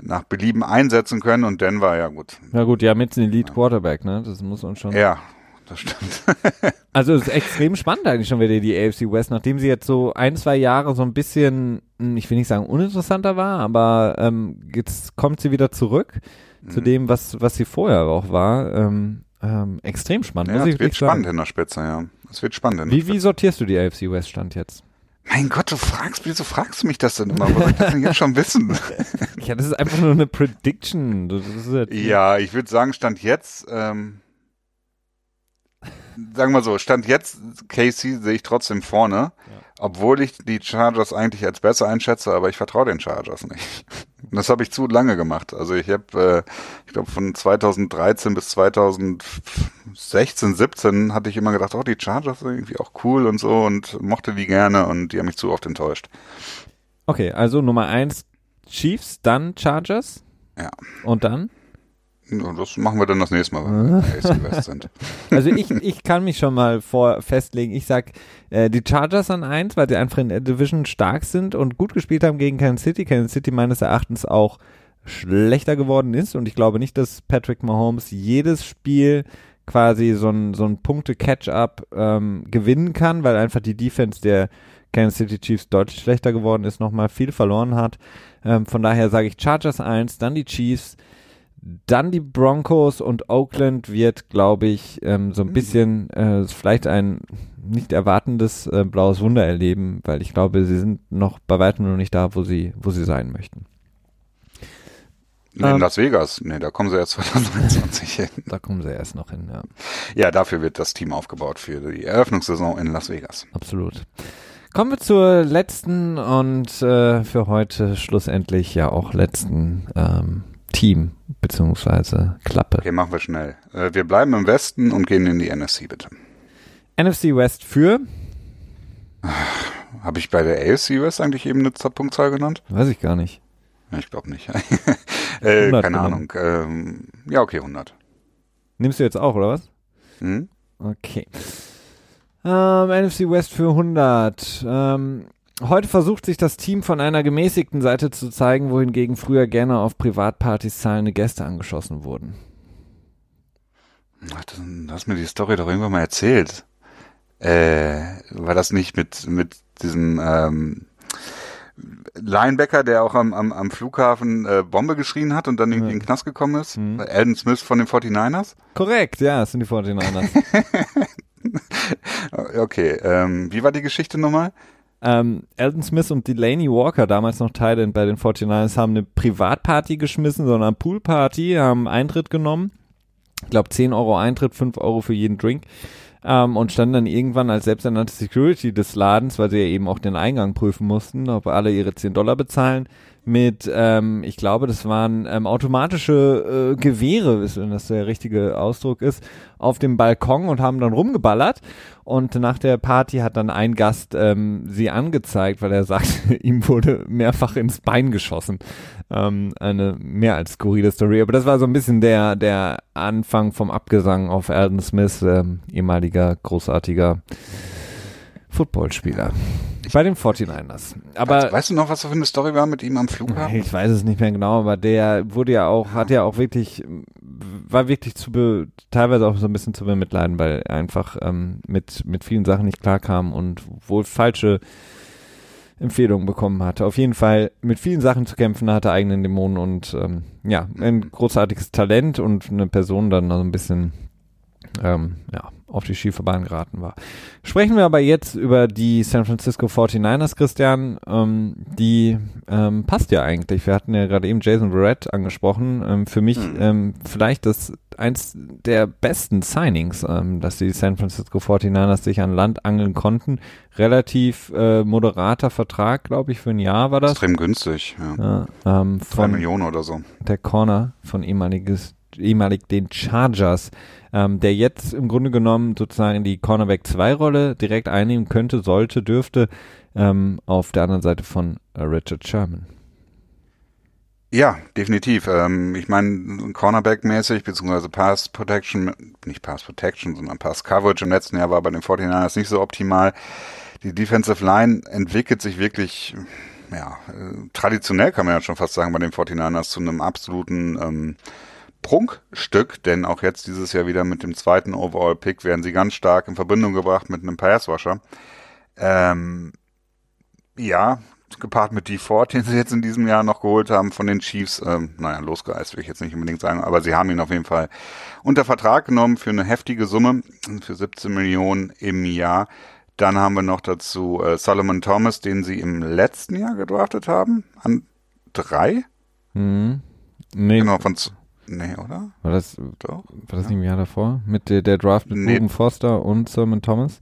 Speaker 2: nach Belieben einsetzen können und Denver, ja gut.
Speaker 1: Ja gut, haben jetzt einen Elite Quarterback, ne? Das muss man schon.
Speaker 2: Ja, das stimmt. <laughs>
Speaker 1: also es ist extrem spannend eigentlich schon wieder die AFC West, nachdem sie jetzt so ein, zwei Jahre so ein bisschen, hm, ich will nicht sagen uninteressanter war, aber ähm, jetzt kommt sie wieder zurück mhm. zu dem, was, was sie vorher auch war. Ähm, ähm, extrem spannend.
Speaker 2: Ja, es wird spannend in der Spitze, ja. Es wird spannend. In
Speaker 1: wie, wie sortierst du die AFC West Stand jetzt?
Speaker 2: Mein Gott, du fragst, wieso fragst du mich das denn immer? Was soll ich das denn jetzt schon wissen? <laughs>
Speaker 1: ja, das ist einfach nur eine Prediction.
Speaker 2: Halt ja, ich würde sagen, Stand jetzt, ähm, sagen wir so, Stand jetzt, Casey sehe ich trotzdem vorne, ja. obwohl ich die Chargers eigentlich als besser einschätze, aber ich vertraue den Chargers nicht. Und das habe ich zu lange gemacht. Also ich habe, äh, ich glaube von 2013 bis 2016, 17 hatte ich immer gedacht, oh, die Chargers sind irgendwie auch cool und so und mochte die gerne und die haben mich zu oft enttäuscht.
Speaker 1: Okay, also Nummer eins Chiefs, dann Chargers.
Speaker 2: Ja.
Speaker 1: Und dann?
Speaker 2: Das machen wir dann das nächste Mal, wenn wir AC West sind. <laughs>
Speaker 1: Also ich, ich kann mich schon mal vor festlegen. Ich sag äh, die Chargers an eins, weil sie einfach in der Division stark sind und gut gespielt haben gegen Kansas City. Kansas City meines Erachtens auch schlechter geworden ist und ich glaube nicht, dass Patrick Mahomes jedes Spiel quasi so ein, so ein Punkte-Catch-up ähm, gewinnen kann, weil einfach die Defense der Kansas City Chiefs deutlich schlechter geworden ist, nochmal viel verloren hat. Ähm, von daher sage ich Chargers 1, dann die Chiefs, dann die Broncos und Oakland wird, glaube ich, ähm, so ein hm. bisschen äh, vielleicht ein nicht erwartendes äh, blaues Wunder erleben, weil ich glaube, sie sind noch bei weitem noch nicht da, wo sie, wo sie sein möchten.
Speaker 2: in ähm, Las Vegas, nee, da kommen sie erst <laughs> 2021 hin.
Speaker 1: Da kommen sie erst noch hin, ja.
Speaker 2: Ja, dafür wird das Team aufgebaut für die Eröffnungssaison in Las Vegas.
Speaker 1: Absolut. Kommen wir zur letzten und äh, für heute schlussendlich ja auch letzten ähm, Team beziehungsweise Klappe.
Speaker 2: Okay, machen wir schnell. Äh, wir bleiben im Westen und gehen in die NFC bitte.
Speaker 1: NFC West für?
Speaker 2: Habe ich bei der AFC West eigentlich eben eine Punktzahl genannt?
Speaker 1: Weiß ich gar nicht.
Speaker 2: Ich glaube nicht. <laughs> äh, keine genommen. Ahnung. Ähm, ja, okay, 100.
Speaker 1: Nimmst du jetzt auch, oder was?
Speaker 2: Hm?
Speaker 1: Okay. Ähm, NFC West für 100. Ähm, Heute versucht sich das Team von einer gemäßigten Seite zu zeigen, wohingegen früher gerne auf Privatpartys zahlende Gäste angeschossen wurden.
Speaker 2: Ach, das, du hast mir die Story doch irgendwann mal erzählt. Äh, war das nicht mit, mit diesem ähm, Linebacker, der auch am, am, am Flughafen äh, Bombe geschrien hat und dann irgendwie ja. in den Knast gekommen ist? Mhm. Alden Smith von den 49ers?
Speaker 1: Korrekt, ja, es sind die 49ers. <laughs>
Speaker 2: okay, ähm, wie war die Geschichte nochmal?
Speaker 1: Ähm, Elton Smith und Delaney Walker, damals noch Teil bei den 49ers, haben eine Privatparty geschmissen, sondern Poolparty, haben Eintritt genommen. Ich glaube 10 Euro Eintritt, 5 Euro für jeden Drink. Ähm, und standen dann irgendwann als selbsternannte Security des Ladens, weil sie ja eben auch den Eingang prüfen mussten, ob alle ihre 10 Dollar bezahlen, mit, ähm, ich glaube, das waren ähm, automatische äh, Gewehre, wenn das der richtige Ausdruck ist, auf dem Balkon und haben dann rumgeballert. Und nach der Party hat dann ein Gast ähm, sie angezeigt, weil er sagt, <laughs> ihm wurde mehrfach ins Bein geschossen. Ähm, eine mehr als skurrile Story. Aber das war so ein bisschen der, der Anfang vom Abgesang auf Alden Smith, ähm, ehemaliger großartiger Footballspieler. Bei den 49ers. Aber
Speaker 2: weißt, weißt, du noch, was für eine Story war mit ihm am Flughafen?
Speaker 1: Ich weiß es nicht mehr genau, aber der wurde ja auch, hat ja auch wirklich, war wirklich zu be, teilweise auch so ein bisschen zu bemitleiden, weil er einfach ähm, mit, mit vielen Sachen nicht klarkam und wohl falsche Empfehlungen bekommen hatte. Auf jeden Fall mit vielen Sachen zu kämpfen, hatte eigenen Dämonen und ähm, ja, ein großartiges Talent und eine Person dann so ein bisschen ähm, ja, auf die schiefe Bahn geraten war. Sprechen wir aber jetzt über die San Francisco 49ers, Christian. Ähm, die ähm, passt ja eigentlich. Wir hatten ja gerade eben Jason Verrett angesprochen. Ähm, für mich mhm. ähm, vielleicht das eins der besten Signings, ähm, dass die San Francisco 49ers sich an Land angeln konnten. Relativ äh, moderater Vertrag, glaube ich, für ein Jahr war das.
Speaker 2: Extrem günstig,
Speaker 1: ja. ja ähm,
Speaker 2: Drei Millionen oder so.
Speaker 1: Der Corner von ehemaliges ehemalig den Chargers, ähm, der jetzt im Grunde genommen sozusagen die Cornerback 2 Rolle direkt einnehmen könnte, sollte, dürfte, ähm, auf der anderen Seite von äh, Richard Sherman.
Speaker 2: Ja, definitiv. Ähm, ich meine, Cornerback-mäßig, beziehungsweise Pass Protection, nicht Pass Protection, sondern Pass Coverage im letzten Jahr war bei den 49ers nicht so optimal. Die Defensive Line entwickelt sich wirklich, ja, äh, traditionell kann man ja schon fast sagen, bei den 49ers zu einem absoluten ähm, Prunkstück, denn auch jetzt dieses Jahr wieder mit dem zweiten Overall-Pick werden sie ganz stark in Verbindung gebracht mit einem Passwasher. Ähm, ja, gepaart mit D4, <laughs> den sie jetzt in diesem Jahr noch geholt haben von den Chiefs. Ähm, naja, losgeeist will ich jetzt nicht unbedingt sagen, aber sie haben ihn auf jeden Fall unter Vertrag genommen für eine heftige Summe, für 17 Millionen im Jahr. Dann haben wir noch dazu äh, Solomon Thomas, den sie im letzten Jahr gedraftet haben, an drei.
Speaker 1: Mhm. Nee.
Speaker 2: Genau, von, Nee, oder?
Speaker 1: War das, Doch, war das ja. nicht im Jahr davor? Mit der, der Draft mit nee. Ruben Foster und Sermon Thomas?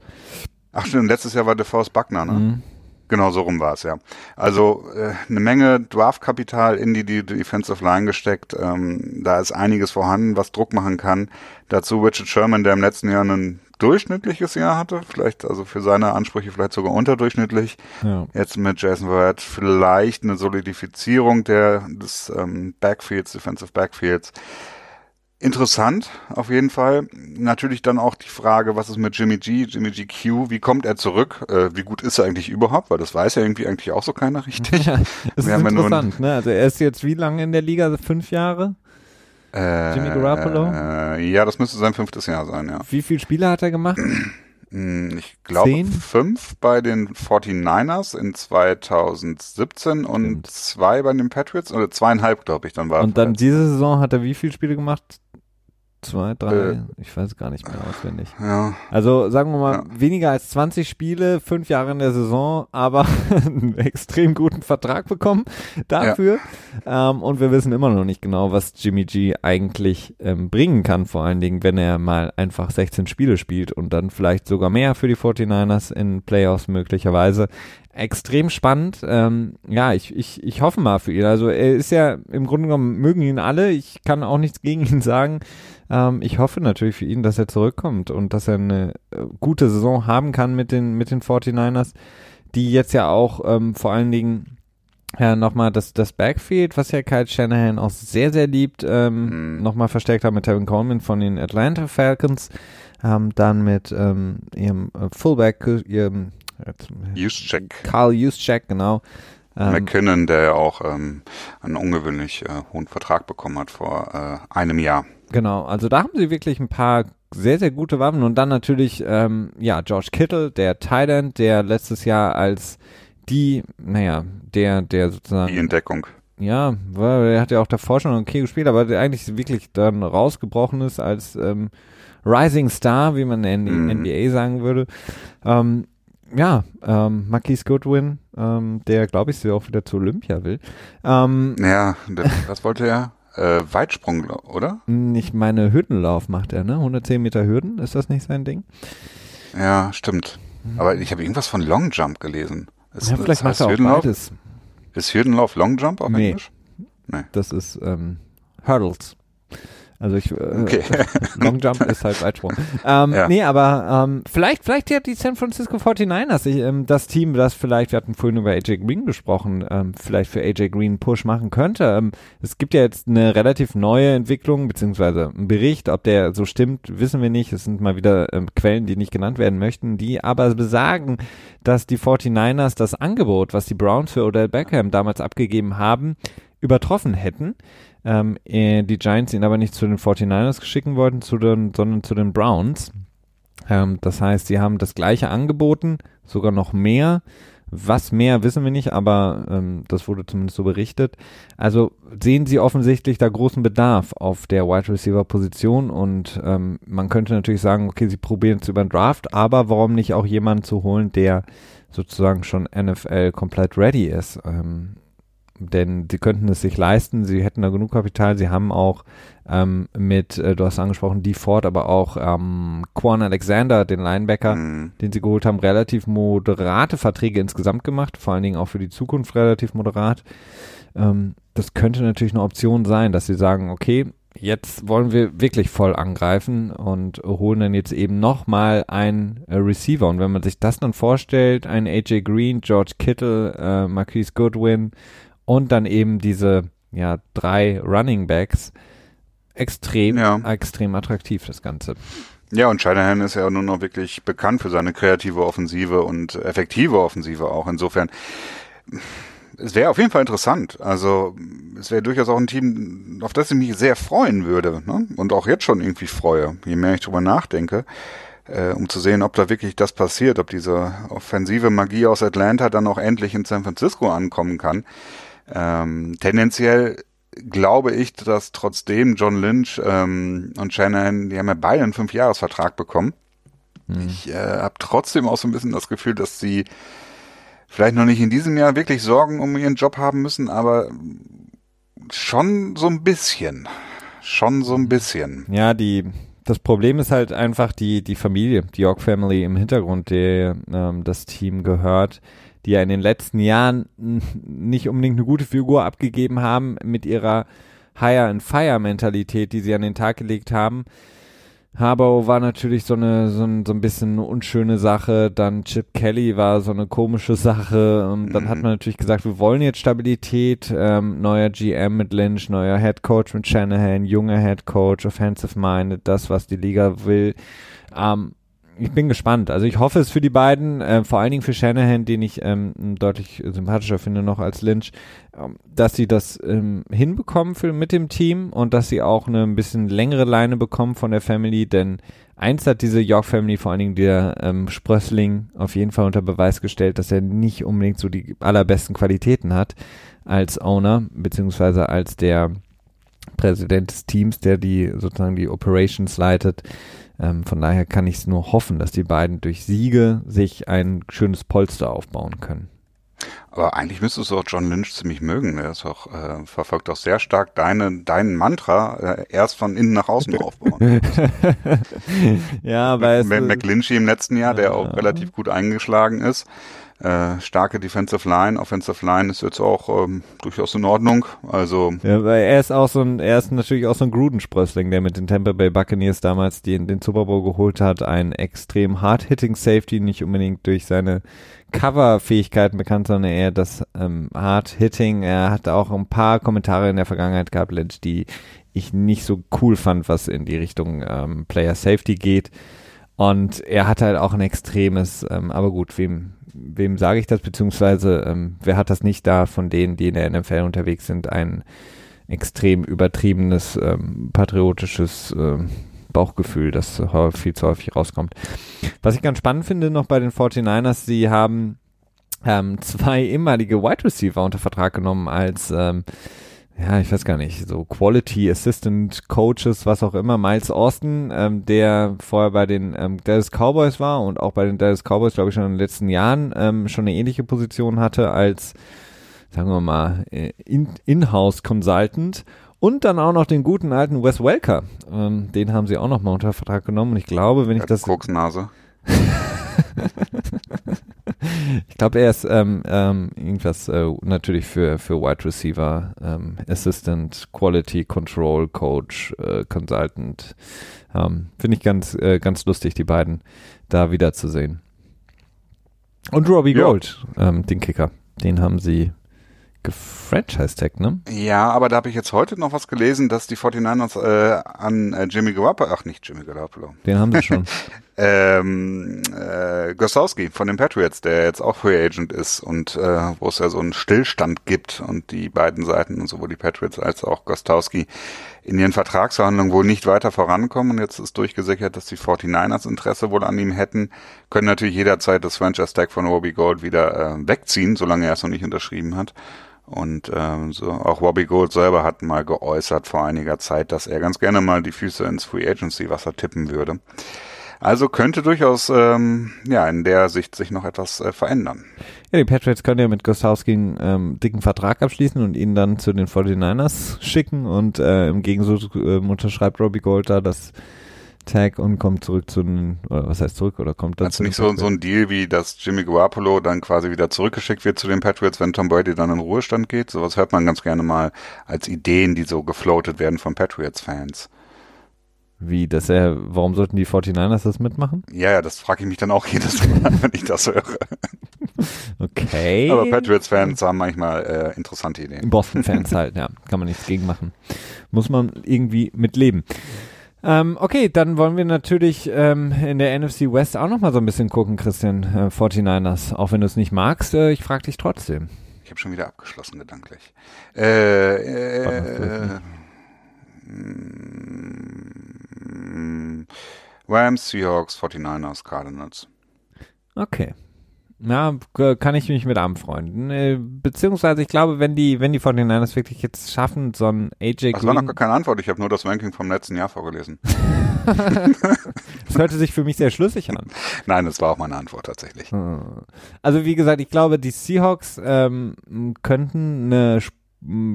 Speaker 2: Ach stimmt, letztes Jahr war DeForest Buckner, ne? Mhm. Genau, so rum war es, ja. Also äh, eine Menge Draftkapital in die, die Defensive Line gesteckt. Ähm, da ist einiges vorhanden, was Druck machen kann. Dazu Richard Sherman, der im letzten Jahr einen durchschnittliches Jahr hatte, vielleicht also für seine Ansprüche vielleicht sogar unterdurchschnittlich. Ja. Jetzt mit Jason Verrett vielleicht eine Solidifizierung der des ähm, Backfields, Defensive Backfields. Interessant, auf jeden Fall. Natürlich dann auch die Frage, was ist mit Jimmy G, Jimmy GQ, wie kommt er zurück? Äh, wie gut ist er eigentlich überhaupt? Weil das weiß ja irgendwie eigentlich auch so keiner richtig. <laughs> Ja,
Speaker 1: das ist interessant, ne? Also er ist jetzt wie lange in der Liga? Fünf Jahre?
Speaker 2: Jimmy Garoppolo? Äh, ja, das müsste sein fünftes Jahr sein, ja.
Speaker 1: Wie viele Spiele hat er gemacht?
Speaker 2: Hm, ich glaube fünf bei den 49ers in 2017 und Stimmt. zwei bei den Patriots oder zweieinhalb, glaube ich, dann war.
Speaker 1: Und dann diese Saison hat er wie viele Spiele gemacht? Zwei, drei, äh, ich weiß gar nicht mehr auswendig.
Speaker 2: Ja.
Speaker 1: Also sagen wir mal, ja. weniger als 20 Spiele, fünf Jahre in der Saison, aber <laughs> einen extrem guten Vertrag bekommen dafür. Ja. Ähm, und wir wissen immer noch nicht genau, was Jimmy G eigentlich ähm, bringen kann, vor allen Dingen, wenn er mal einfach 16 Spiele spielt und dann vielleicht sogar mehr für die 49ers in Playoffs möglicherweise extrem spannend. Ähm, ja, ich, ich, ich hoffe mal für ihn. Also er ist ja im Grunde genommen mögen ihn alle. Ich kann auch nichts gegen ihn sagen. Ähm, ich hoffe natürlich für ihn, dass er zurückkommt und dass er eine äh, gute Saison haben kann mit den, mit den 49ers, die jetzt ja auch ähm, vor allen Dingen ja, nochmal das, das Backfield, was ja Kyle Shanahan auch sehr, sehr liebt, ähm, mhm. nochmal verstärkt haben mit Tevin Coleman von den Atlanta Falcons, ähm, dann mit ähm, ihrem äh, Fullback, ihrem
Speaker 2: Juszczyk.
Speaker 1: Karl Juszczyk, genau.
Speaker 2: Ähm, McKinnon, der ja auch ähm, einen ungewöhnlich äh, hohen Vertrag bekommen hat vor äh, einem Jahr.
Speaker 1: Genau, also da haben sie wirklich ein paar sehr, sehr gute Waffen und dann natürlich, ähm, ja, George Kittle, der Thailand, der letztes Jahr als die, naja, der, der sozusagen.
Speaker 2: Die Entdeckung.
Speaker 1: Ja, weil er hat ja auch davor schon okay gespielt, aber der eigentlich wirklich dann rausgebrochen ist als ähm, Rising Star, wie man in der mhm. NBA sagen würde. Ähm, ja, ähm, Marquise Goodwin, ähm, der glaube ich auch wieder zu Olympia will. Ähm,
Speaker 2: ja, das wollte er. Äh, Weitsprung, oder?
Speaker 1: Ich meine, Hürdenlauf macht er, ne? 110 Meter Hürden, ist das nicht sein Ding?
Speaker 2: Ja, stimmt. Aber ich habe irgendwas von Long Jump gelesen.
Speaker 1: Ist, ja, vielleicht macht er auch beides.
Speaker 2: Ist Hürdenlauf Long Jump auf
Speaker 1: Nee.
Speaker 2: Englisch? Nee.
Speaker 1: Das ist ähm, Hurdles. Also ich, äh,
Speaker 2: Okay. <laughs>
Speaker 1: Long Jump ist halt Weitsprung. Ähm,
Speaker 2: Ja.
Speaker 1: Nee, aber ähm, vielleicht, vielleicht ja die San Francisco 49ers, ich, ähm, das Team, das vielleicht, wir hatten vorhin über AJ Green gesprochen, ähm, vielleicht für AJ Green einen Push machen könnte. Ähm, es gibt ja jetzt eine relativ neue Entwicklung, beziehungsweise einen Bericht, ob der so stimmt, wissen wir nicht. Es sind mal wieder ähm, Quellen, die nicht genannt werden möchten, die aber besagen, dass die 49ers das Angebot, was die Browns für Odell Beckham damals abgegeben haben, übertroffen hätten ähm, äh, die Giants ihn aber nicht zu den 49ers schicken wollten, zu den, sondern zu den Browns. Ähm, das heißt, sie haben das gleiche angeboten, sogar noch mehr. Was mehr wissen wir nicht, aber ähm, das wurde zumindest so berichtet. Also sehen sie offensichtlich da großen Bedarf auf der Wide Receiver Position und ähm, man könnte natürlich sagen, okay, sie probieren es über den Draft, aber warum nicht auch jemanden zu holen, der sozusagen schon NFL komplett ready ist? Ähm, denn sie könnten es sich leisten, sie hätten da genug Kapital, sie haben auch ähm, mit, äh, du hast angesprochen, die Ford, aber auch ähm, Quan Alexander, den Linebacker,
Speaker 2: Hm.
Speaker 1: den sie geholt haben, relativ moderate Verträge insgesamt gemacht, vor allen Dingen auch für die Zukunft relativ moderat. Ähm, das könnte natürlich eine Option sein, dass sie sagen, okay, jetzt wollen wir wirklich voll angreifen und holen dann jetzt eben nochmal einen äh, Receiver. Und wenn man sich das dann vorstellt, ein AJ Green, George Kittle, äh, Marquise Goodwin und dann eben diese ja, drei Running Backs, extrem,
Speaker 2: Ja.
Speaker 1: extrem attraktiv, das Ganze.
Speaker 2: Ja, und Shanahan ist ja nun noch wirklich bekannt für seine kreative Offensive und effektive Offensive auch. Insofern, es wäre auf jeden Fall interessant. Also, es wäre durchaus auch ein Team, auf das ich mich sehr freuen würde. Ne? Und auch jetzt schon irgendwie freue, je mehr ich drüber nachdenke, äh, um zu sehen, ob da wirklich das passiert, ob diese offensive Magie aus Atlanta dann auch endlich in San Francisco ankommen kann. Ähm, tendenziell glaube ich, dass trotzdem John Lynch ähm, und Shannon, die haben ja beide einen Fünfjahresvertrag bekommen. Ich äh, habe trotzdem auch so ein bisschen das Gefühl, dass sie vielleicht noch nicht in diesem Jahr wirklich Sorgen um ihren Job haben müssen, aber schon so ein bisschen. Schon so ein bisschen.
Speaker 1: Ja, die, das Problem ist halt einfach die, die Familie, die York Family im Hintergrund, der ähm, das Team gehört, die ja in den letzten Jahren nicht unbedingt eine gute Figur abgegeben haben mit ihrer Hire and Fire Mentalität, die sie an den Tag gelegt haben. Harbaugh war natürlich so eine so ein, so ein bisschen eine unschöne Sache, dann Chip Kelly war so eine komische Sache und dann hat man natürlich gesagt, wir wollen jetzt Stabilität, ähm, neuer GM mit Lynch, neuer Head Coach mit Shanahan, junger Head Coach, Offensive Minded, das was die Liga will. Ähm, ich bin gespannt. Also ich hoffe es für die beiden, äh, vor allen Dingen für Shanahan, den ich ähm, deutlich sympathischer finde noch als Lynch, ähm, dass sie das ähm, hinbekommen für, mit dem Team und dass sie auch eine ein bisschen längere Leine bekommen von der Family, denn eins hat diese York Family, vor allen Dingen der ähm, Sprössling, auf jeden Fall unter Beweis gestellt, dass er nicht unbedingt so die allerbesten Qualitäten hat als Owner, beziehungsweise als der Präsident des Teams, der die sozusagen die Operations leitet. Ähm, von daher kann ich es nur hoffen, dass die beiden durch Siege sich ein schönes Polster aufbauen können.
Speaker 2: Aber eigentlich müsstest du auch John Lynch ziemlich mögen. Er ist auch, äh, verfolgt auch sehr stark deine, deinen Mantra, äh, erst von innen nach außen <laughs> aufbauen.
Speaker 1: ja, weil es,
Speaker 2: McGlinchey im letzten Jahr, der auch
Speaker 1: Ja.
Speaker 2: relativ gut eingeschlagen ist. Äh, starke Defensive Line, Offensive Line ist jetzt auch ähm, durchaus in Ordnung. Also
Speaker 1: Ja, weil er ist auch so ein, er ist natürlich auch so ein Grudensprössling, der mit den Tampa Bay Buccaneers damals den, den Super Bowl geholt hat. Ein extrem hard-hitting Safety, nicht unbedingt durch seine Cover-Fähigkeiten bekannt, sondern eher das ähm, Hard-Hitting. Er hat auch ein paar Kommentare in der Vergangenheit gehabt, Lynch, die ich nicht so cool fand, was in die Richtung ähm, Player Safety geht. Und er hat halt auch ein extremes, ähm, aber gut, wem, wem sage ich das, beziehungsweise ähm, wer hat das nicht da von denen, die in der NFL unterwegs sind, ein extrem übertriebenes, ähm, patriotisches ähm, Bauchgefühl, das viel zu häufig rauskommt. Was ich ganz spannend finde noch bei den 49ers, sie haben ähm, zwei ehemalige Wide Receiver unter Vertrag genommen als ähm, ja, ich weiß gar nicht, so Quality Assistant Coaches, was auch immer, Miles Austin, ähm, der vorher bei den ähm, Dallas Cowboys war und auch bei den Dallas Cowboys, glaube ich, schon in den letzten Jahren ähm, schon eine ähnliche Position hatte als, sagen wir mal, äh, in- In-House Consultant. Und dann auch noch den guten alten Wes Welker. Ähm, den haben sie auch noch mal unter Vertrag genommen. Und ich glaube, wenn ich das
Speaker 2: Koksnase. <laughs> <laughs>
Speaker 1: ich glaube, er ist ähm, ähm, irgendwas äh, natürlich für, für Wide Receiver, ähm, Assistant, Quality Control Coach, äh, Consultant. Ähm, Finde ich ganz, äh, ganz lustig, die beiden da wiederzusehen. Und Robbie Gold, ähm, den Kicker. Den haben sie gefranchise-tag, ne?
Speaker 2: Ja, aber da habe ich jetzt heute noch was gelesen, dass die 49ers äh, an äh, Jimmy Garoppolo, ach nicht Jimmy Garoppolo.
Speaker 1: Den haben sie schon. <laughs>
Speaker 2: ähm, äh, Gosowski von den Patriots, der jetzt auch Free Agent ist und äh, wo es ja so einen Stillstand gibt und die beiden Seiten, sowohl die Patriots als auch Gostowski, in ihren Vertragsverhandlungen wohl nicht weiter vorankommen und jetzt ist durchgesichert, dass die 49ers Interesse wohl an ihm hätten, können natürlich jederzeit das Franchise-Tag von Robbie Gold wieder äh, wegziehen, solange er es noch nicht unterschrieben hat. Und ähm, so auch Robbie Gold selber hat mal geäußert vor einiger Zeit, dass er ganz gerne mal die Füße ins Free Agency Wasser tippen würde. Also könnte durchaus ähm, ja in der Sicht sich noch etwas äh, verändern.
Speaker 1: Ja, die Patriots können ja mit Gostowski einen ähm, dicken Vertrag abschließen und ihn dann zu den 49ers schicken und äh, im Gegensatz äh, unterschreibt Robbie Gold da das Tag und kommt zurück zu den, oder was heißt zurück oder kommt dann
Speaker 2: also nicht so, so ein Deal wie, dass Jimmy Garoppolo dann quasi wieder zurückgeschickt wird zu den Patriots, wenn Tom Brady dann in Ruhestand geht. Sowas hört man ganz gerne mal als Ideen, die so gefloatet werden von Patriots-Fans.
Speaker 1: Wie, dass er, warum sollten die 49ers das mitmachen?
Speaker 2: Ja, ja, das frage ich mich dann auch <laughs> jedes Mal, wenn ich das höre. <laughs>
Speaker 1: Okay.
Speaker 2: Aber Patriots-Fans haben manchmal äh, interessante Ideen.
Speaker 1: Boston-Fans halt, ja, kann man nichts gegen machen. Muss man irgendwie mit leben. Ähm, okay, dann wollen wir natürlich ähm, in der NFC West auch nochmal so ein bisschen gucken, Christian, äh, 49ers. Auch wenn du es nicht magst, äh, ich frage dich trotzdem.
Speaker 2: Ich habe schon wieder abgeschlossen gedanklich. Äh, äh, mm, Rams, Seahawks, 49ers, Cardinals.
Speaker 1: Okay. Ja, kann ich mich mit anfreunden. Äh, beziehungsweise ich glaube, wenn die, wenn die von den Niners wirklich jetzt schaffen, so ein AJ
Speaker 2: Das war noch gar keine Antwort, ich habe nur das Ranking vom letzten Jahr vorgelesen. <laughs>
Speaker 1: das hörte sich für mich sehr schlüssig an. <laughs>
Speaker 2: Nein, das war auch meine Antwort tatsächlich. Hm.
Speaker 1: Also wie gesagt, ich glaube, die Seahawks ähm, könnten eine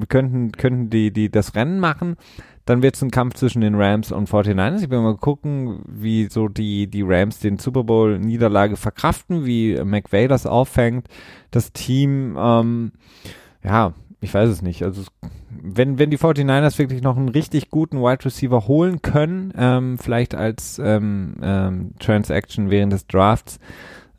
Speaker 1: könnten, könnten die, die das Rennen machen. Dann wird es ein Kampf zwischen den Rams und 49ers. Ich will mal gucken, wie so die, die Rams den Super Bowl Niederlage verkraften, wie McVay das auffängt. Das Team, ähm, ja, ich weiß es nicht. Also wenn, wenn die 49ers wirklich noch einen richtig guten Wide Receiver holen können, ähm, vielleicht als ähm, ähm, Transaction während des Drafts,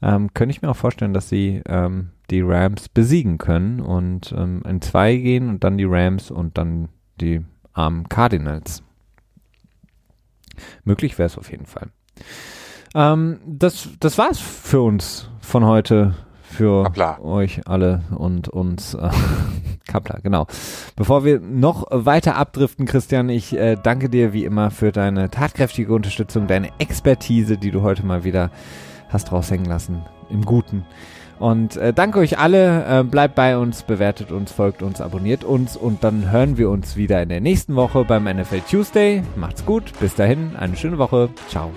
Speaker 1: ähm, könnte ich mir auch vorstellen, dass sie ähm, die Rams besiegen können und ähm, in zwei gehen und dann die Rams und dann die armen Cardinals. Möglich wäre es auf jeden Fall. Ähm, das, das war's für uns von heute, für
Speaker 2: Kapla.
Speaker 1: euch alle und uns. Äh, <laughs> Kapla, genau. Bevor wir noch weiter abdriften, Christian, ich äh, danke dir wie immer für deine tatkräftige Unterstützung, deine Expertise, die du heute mal wieder hast raushängen lassen. Im Guten. Und äh, danke euch alle. Äh, bleibt bei uns, bewertet uns, folgt uns, abonniert uns und dann hören wir uns wieder in der nächsten Woche beim NFL Tuesday. Macht's gut. Bis dahin, eine schöne Woche. Ciao.